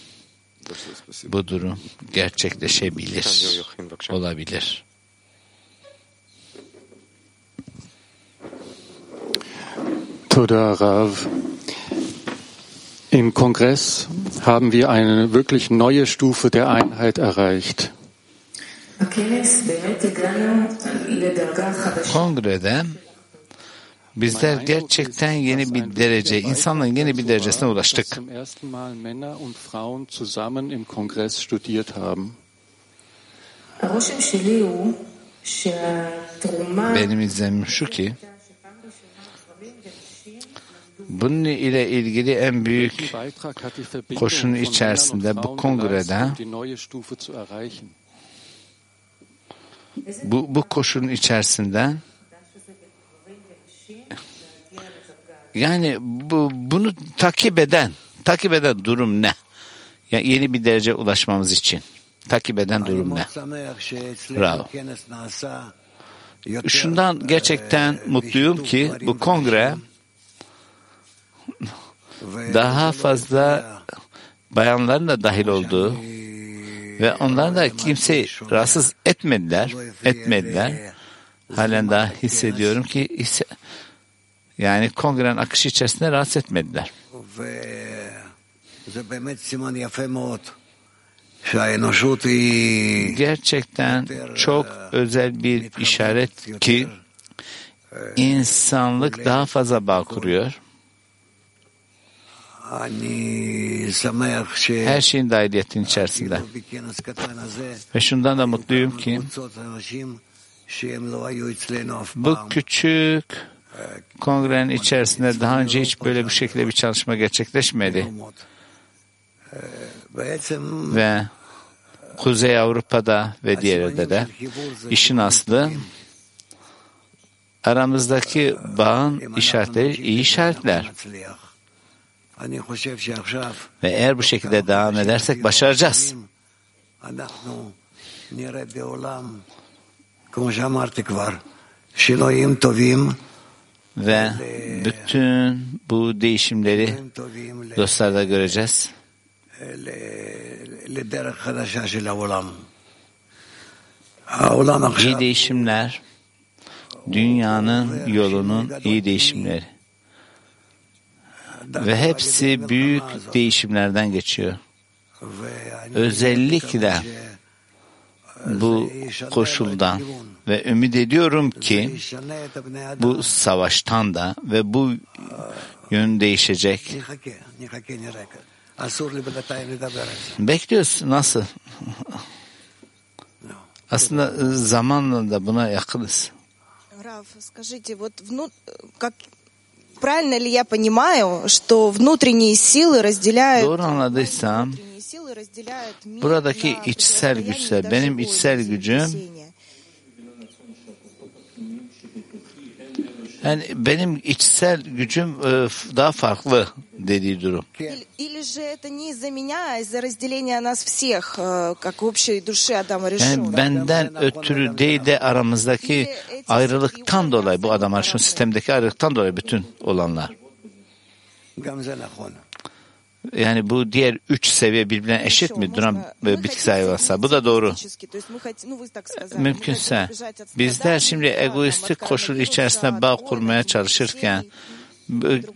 bu durum gerçekleşebilir, olabilir. Toda Rav. Im Kongress haben wir eine wirklich neue Stufe der Einheit erreicht. Kongrede bizler gerçekten yeni bir derece, insanların yeni bir derecesine ulaştık. Benim izlemim şu ki, bunun ile ilgili en büyük koşunun içerisinde bu kongrede bu, bu koşunun içerisinde Yani bu, bunu takip eden, takip eden durum ne? Yani yeni bir derece ulaşmamız için takip eden durum ne? Bravo. Şundan gerçekten mutluyum ki bu kongre daha fazla bayanların da dahil olduğu ve onlar da kimseyi rahatsız etmediler, etmediler. Halen daha hissediyorum ki hisse, yani kongrenin akışı içerisinde rahatsız etmediler. Gerçekten çok özel bir işaret ki insanlık daha fazla bağ kuruyor. Her şeyin dahiliyetin içerisinde. Ve şundan da mutluyum ki bu küçük kongrenin içerisinde daha önce hiç böyle bir şekilde bir çalışma gerçekleşmedi. Ve Kuzey Avrupa'da ve diğer yerde de işin aslı aramızdaki bağın işaretleri iyi işaretler. Ve eğer bu şekilde devam edersek başaracağız. Ve bütün bu değişimleri dostlarda göreceğiz. İyi değişimler, dünyanın yolunun iyi değişimleri Ve hepsi büyük değişimlerden geçiyor. Özellikle bu koşuldan ve ümit ediyorum ki bu savaştan da ve bu yön değişecek. Bekliyoruz nasıl? Aslında zamanla da buna yakınız. Раф, скажите, вот вну... как правильно ли я понимаю, что внутренние силы разделяют Doğru anladıysam buradaki içsel güçler, benim içsel gücüm Yani benim içsel gücüm e, daha farklı dediği durum. Yani benden ötürü değil de aramızdaki ayrılıktan dolayı bu adam arşın sistemdeki ayrılıktan dolayı bütün olanlar. Yani bu diğer üç seviye birbirine eşit mi? duran bitkisel hayvansa? Bu da doğru. Mümkünse. bizler şimdi egoistik koşul içerisinde bağ kurmaya çalışırken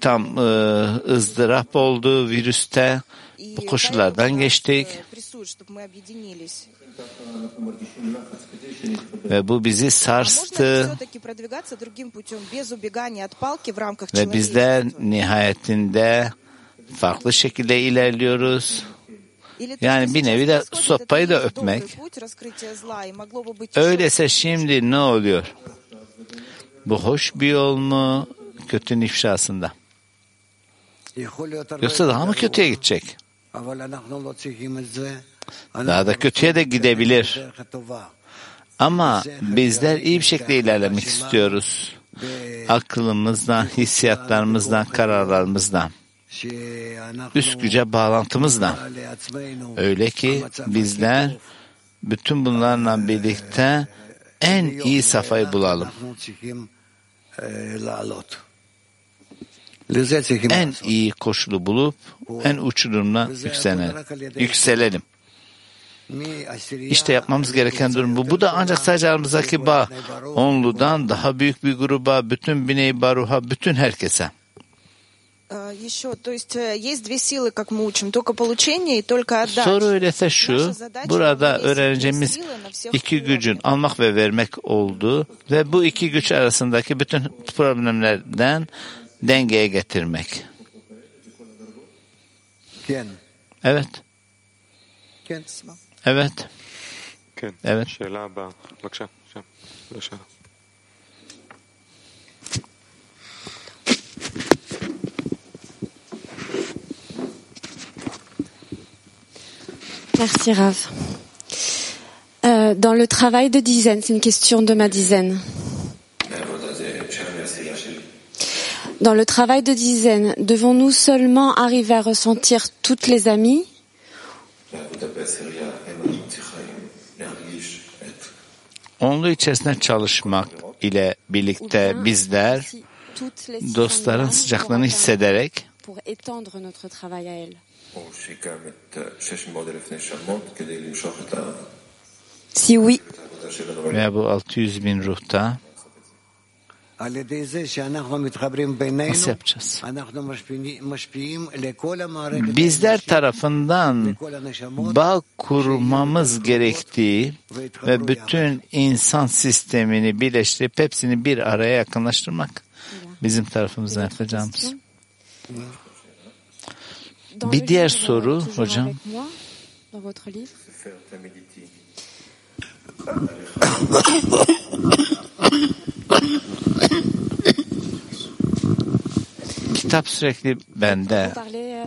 tam e, ızdırap oldu virüste. Bu koşullardan geçtik. ve bu bizi sarstı. ve bizler nihayetinde farklı şekilde ilerliyoruz. Yani bir nevi de sopayı da öpmek. Öyleyse şimdi ne oluyor? Bu hoş bir yol mu? Kötünün ifşasında. Yoksa daha mı kötüye gidecek? Daha da kötüye de gidebilir. Ama bizler iyi bir şekilde ilerlemek istiyoruz. Aklımızdan, hissiyatlarımızdan, kararlarımızdan. Üst güce bağlantımızla. Öyle ki bizler bütün bunlarla birlikte en iyi safayı bulalım. En iyi koşulu bulup en uç durumdan yükselelim. yükselelim. İşte yapmamız gereken durum bu. Bu da ancak sadece aramızdaki bağ. Onludan daha büyük bir gruba, bütün Biney Baruha, bütün herkese. Еще, то есть э, есть две силы, как мы учим, только получение и только отдать. Soru öyleyse şu, burada öğreneceğimiz iki gücün almak ve vermek oldu ve bu iki güç arasındaki bütün problemlerden dengeye getirmek. Evet. Evet. Evet. Evet. Merci Rav. Euh, dans le travail de dizaine, c'est une question de ma dizaine. Dans le travail de dizaine, devons-nous seulement arriver à ressentir toutes les amies? Onlu içerisinde çalışmak ile birlikte bizler dostların sıcaklığını hissederek Si oui, veya bu 600 bin ruhta nasıl yapacağız? Bizler tarafından bağ kurmamız gerektiği ve bütün insan sistemini birleştirip hepsini bir araya yakınlaştırmak bizim tarafımızdan yapacağımız. Bir diğer soru hocam. avec moi, dans votre livre, Kitap sürekli bende. euh,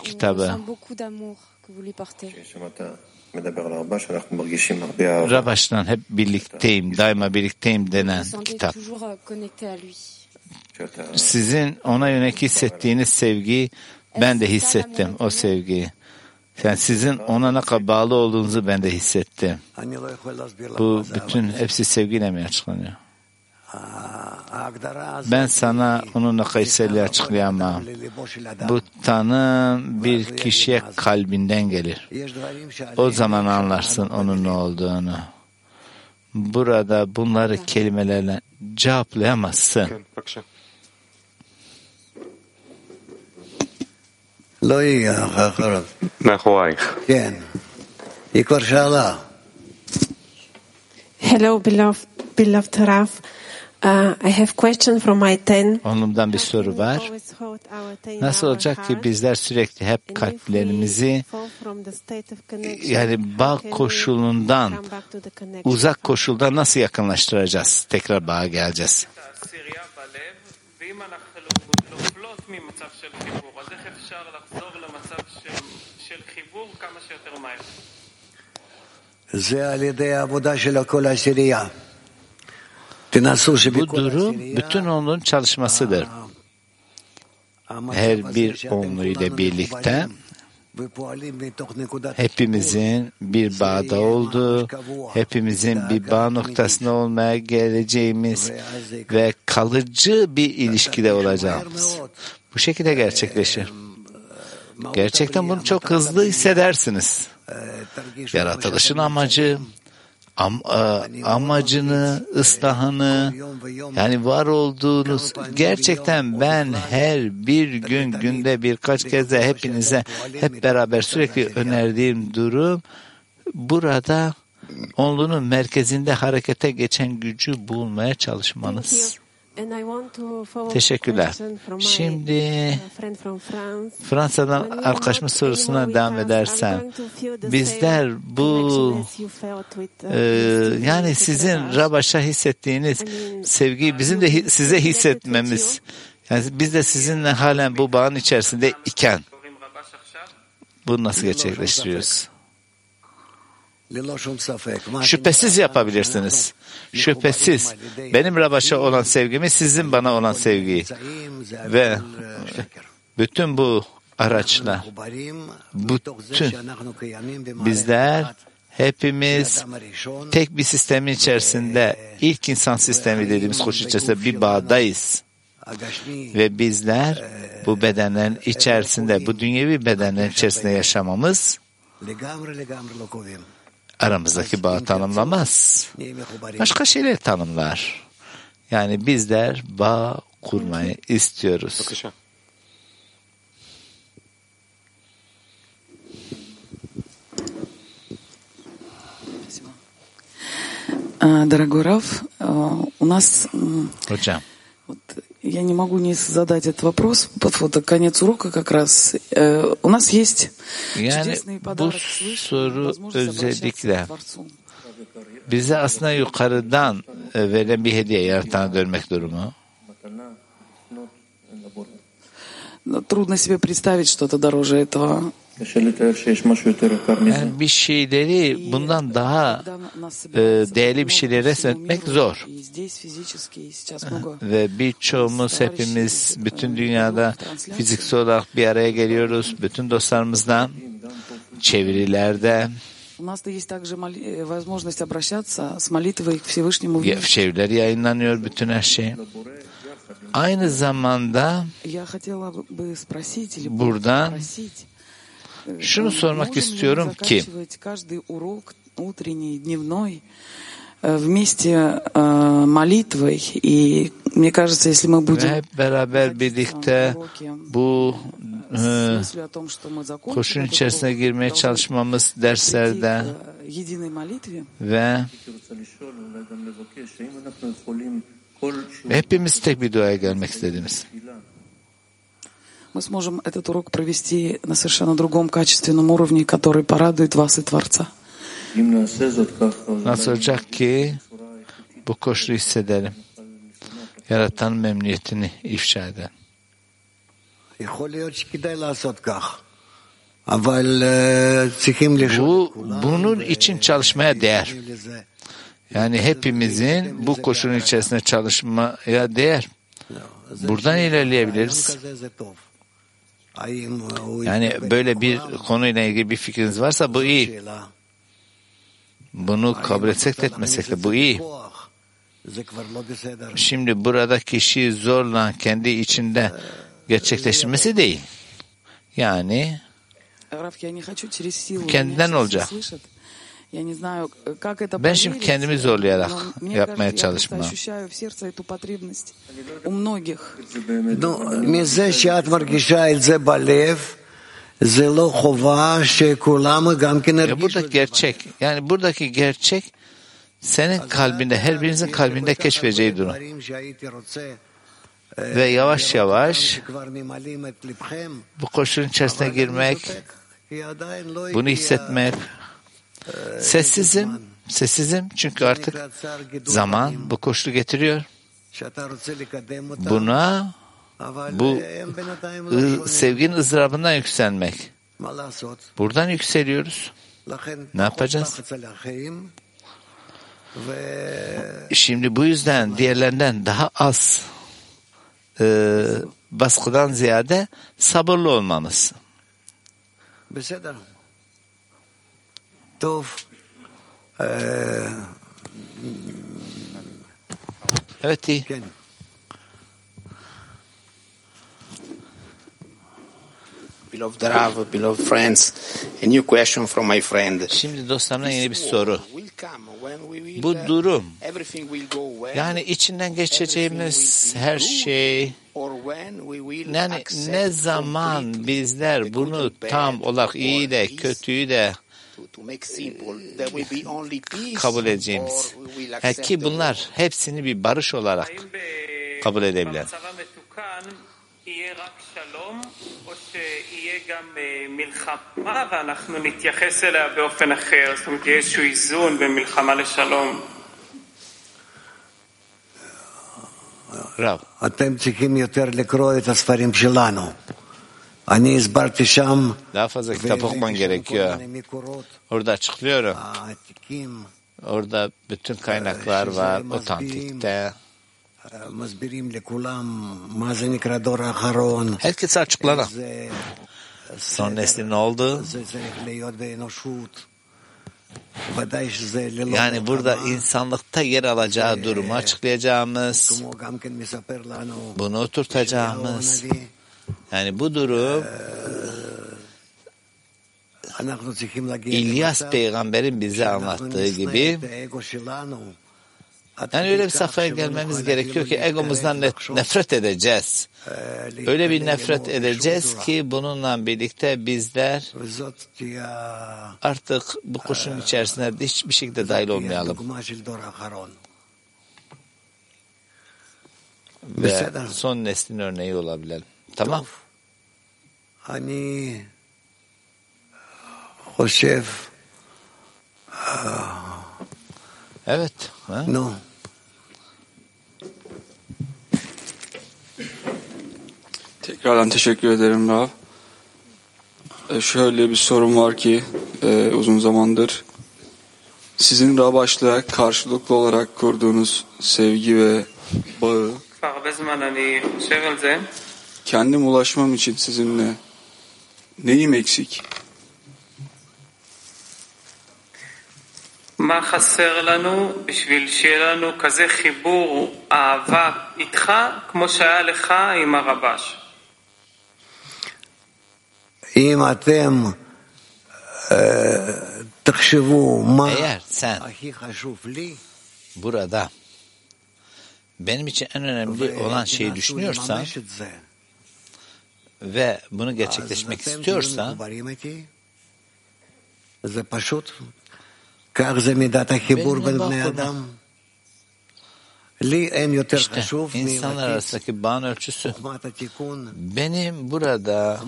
on kitabı. Rabaş'tan hep birlikteyim, daima birlikteyim denen kitap. euh. Sizin ona yönelik hissettiğiniz sevgiyi ben de hissettim o sevgiyi. Yani sizin ona ne kadar bağlı olduğunuzu ben de hissettim. Bu bütün hepsi sevgiyle mi açıklanıyor? Ben sana onu ne kadar açıklayamam. Bu tanım bir kişiye kalbinden gelir. O zaman anlarsın onun ne olduğunu. Burada bunları kelimelerle cevaplayamazsın. מאחורייך. כן. היא כבר שאלה. Hello, beloved, beloved Rav. Uh, I have question from my ten. Onumdan bir soru var. Nasıl olacak ki bizler sürekli hep kalplerimizi yani bağ koşulundan uzak koşuldan nasıl yakınlaştıracağız? Tekrar bağa geleceğiz. Bu durum bütün onun çalışmasıdır. Her bir onlu ile birlikte hepimizin bir bağda olduğu, hepimizin bir bağ noktasında olmaya geleceğimiz ve kalıcı bir ilişkide olacağımız. Bu şekilde gerçekleşir. Gerçekten bunu çok hızlı hissedersiniz. Yaratılışın amacı, am, a- amacını, ıslahını, yani var olduğunuz gerçekten ben her bir gün günde birkaç kez de hepinize hep beraber sürekli önerdiğim durum burada onluğun merkezinde harekete geçen gücü bulmaya çalışmanız. And I want to follow Teşekkürler. Şimdi uh. Fransa'dan want sorusuna devam edersem bizler bu e, yani sizin. Rabaş'a hissettiğiniz sevgiyi bizim de size hissetmemiz yani biz de sizinle halen bu bağın içerisinde iken bunu nasıl gerçekleştiriyoruz? Şüphesiz yapabilirsiniz. Şüphesiz. Benim Rabaş'a olan sevgimi sizin bana olan sevgiyi ve bütün bu araçla bütün bizler hepimiz tek bir sistemin içerisinde ilk insan sistemi dediğimiz koşu içerisinde bir bağdayız. Ve bizler bu bedenlerin içerisinde, bu dünyevi bedenlerin içerisinde yaşamamız aramızdaki bağı tanımlamaz. Başka şeyler tanımlar. Yani bizler bağ kurmayı istiyoruz. Bakışa. Дорогой Раф, у нас... Hocam. Я не могу не задать этот вопрос. Вот, вот конец урока как раз. Э, У нас есть yani чудесный bu подарок свыше, soru özellikle bize aslında yukarıdan verilen bir hediye yaratana dönmek durumu. Но Трудно себе представить что-то дороже этого. Yani bir şeyleri bundan daha e, değerli bir şeyleri resmetmek zor. Ve birçoğumuz hepimiz bütün dünyada fiziksel olarak bir araya geliyoruz. Bütün dostlarımızla çevirilerde, у нас есть также. Şevler yayınlanıyor bütün her şey. Aynı zamanda buradan şunu sormak istiyorum ki вместе молитвой. И мне кажется, если мы будем... Beraber birlikte bu e, koşun içerisine girmeye çalışmamız derslerde ve hepimiz tek bir duaya gelmek istediğimiz. мы сможем этот урок провести на совершенно другом качественном уровне, который порадует вас и Творца. Naszol csak ki, bokos részedelem. Ярatan memniyetini ifşa eden. Bu, bunun için çalışmaya değer. Yani hepimizin bu koşulun içerisinde çalışmaya değer. Buradan ilerleyebiliriz. Yani böyle bir konuyla ilgili bir fikriniz varsa bu iyi. Bunu kabul etsek de etmesek de bu iyi. Şimdi burada kişi zorla kendi içinde gerçekleştirmesi değil. Yani kendinden olacak. Ben şimdi kendimi zorlayarak yapmaya çalışmam. מזה שאת מרגישה את זה בלב, זה לא חובה שכולם גם כן ירגישו את זה. gerçek, yani buradaki gerçek senin kalbinde, her birinizin kalbinde keşfedeceği durum. Ve yavaş yavaş bu koşulun içerisine girmek, bunu hissetmek, Sessizim, sessizim çünkü artık zaman bu koşulu getiriyor. Buna bu sevginin ızdırabından yükselmek. Buradan yükseliyoruz. Ne yapacağız? Şimdi bu yüzden diğerlerinden daha az e, baskıdan ziyade sabırlı olmamız. Evet iyi. Beloved Rav, beloved friends, a new question from my friend. Şimdi dostlarına yeni bir soru. Bu durum, yani içinden geçeceğimiz her şey, yani ne zaman bizler bunu tam olarak iyi de kötüyü de to, to make simple, there will be only peace, kabul edeceğimiz. or we will Ha, accept ki the bunlar hepsini bir barış olarak kabul edebilen. במצב המתוקן יהיה רק שלום, או שיהיה גם אה, מלחמה ואנחנו נתייחס אליה באופן אחר, זאת אומרת יהיה איזשהו איזון בין מלחמה לשלום. Rav. אתם צריכים יותר לקרוא את הספרים שלנו. Daha fazla kitap okuman gerekiyor. Orada açıklıyorum. Orada bütün kaynaklar var, otantikte. Herkes açıklanan. Son neslin ne oldu? Yani burada insanlıkta yer alacağı durumu açıklayacağımız, bunu oturtacağımız, yani bu durum İlyas peygamberin bize anlattığı gibi yani öyle bir safhaya gelmemiz gerekiyor ki egomuzdan nefret edeceğiz. Öyle bir nefret edeceğiz ki bununla birlikte bizler artık bu kuşun içerisine hiçbir şekilde dahil olmayalım. Ve son neslin örneği olabilelim. Tamam. Hani ah, Hoşev ah, Evet. Ha? No. Tekrardan teşekkür ederim Rav. E, şöyle bir sorum var ki e, uzun zamandır. Sizin Rabaş'la karşılıklı olarak kurduğunuz sevgi ve bağı כבר הרבה זמן אני חושב על זה. kendim ulaşmam için sizinle neyim eksik? מה חסר לנו בשביל שיהיה לנו כזה חיבור אהבה איתך כמו שהיה לך עם הרבש? אם אתם אה, תחשבו מה Eğer sen הכי חשוב לי, burada benim için en önemli olan şeyi düşünüyorsan לממש את זה, ve bunu gerçekleşmek istiyorsa işte insanlar arasındaki bağın ölçüsü. Benim burada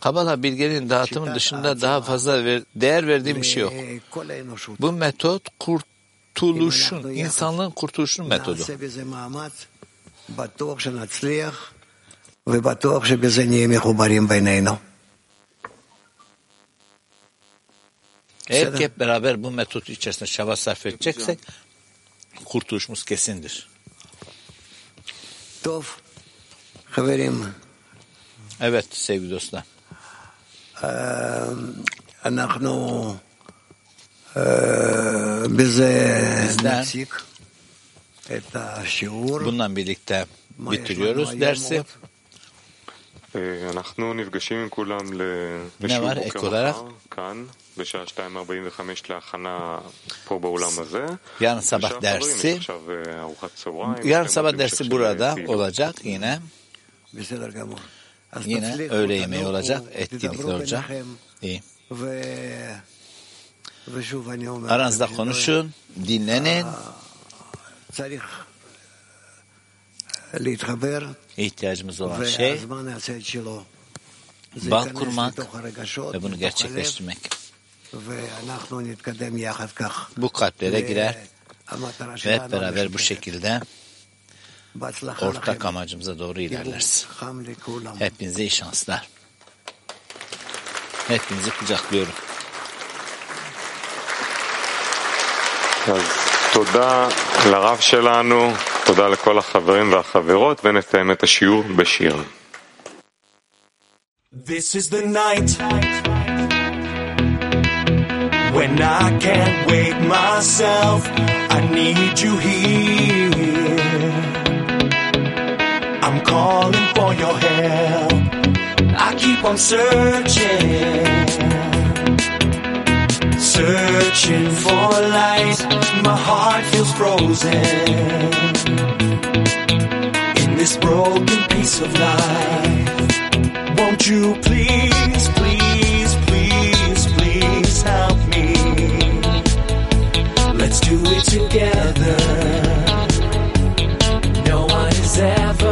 Kabala bilgenin dağıtımı dışında daha fazla ver, değer verdiğim bir şey yok. Bu metot kurtuluşun, insanlığın kurtuluşun metodu. ובטוח שבזה נהיה מחוברים בינינו. Eğer ki hep beraber bu metot içerisinde çaba sarf edeceksek kurtuluşumuz kesindir. טוב, חברים, Evet sevgili dostlar. אה, אנחנו אה, בזה Bizler נפסיק את השיעור. bundan birlikte מה יש לנו bitiriyoruz היום dersi. Var ek olarak yarın sabah dersi yarın sabah dersi burada olacak yine yine öğle yemeği olacak etkinlikler olacak iyi aranızda konuşun dinlenin ihtiyacımız olan şey והזמן יעשה את שלו. זה bağ ייכנס kurmak לתוך הרגשות, ve bunu לתוך הלב, gerçekleştirmek. ואנחנו נתקדם יחד כך. Bu kalplere girer המטרה ve שלנו hep beraber bu משותפת. şekilde בהצלחה ortak לכם. amacımıza doğru ilerleriz. חם לכולם. Hepinize iyi şanslar. Hepinizi kucaklıyorum. אז תודה לרב שלנו, תודה לכל החברים והחברות, ונסיים את השיעור בשיר. This is the night when I can't wake myself. I need you here. I'm calling for your help. I keep on searching, searching for light. My heart feels frozen in this broken piece of life. Won't you please, please, please, please help me? Let's do it together. No one is ever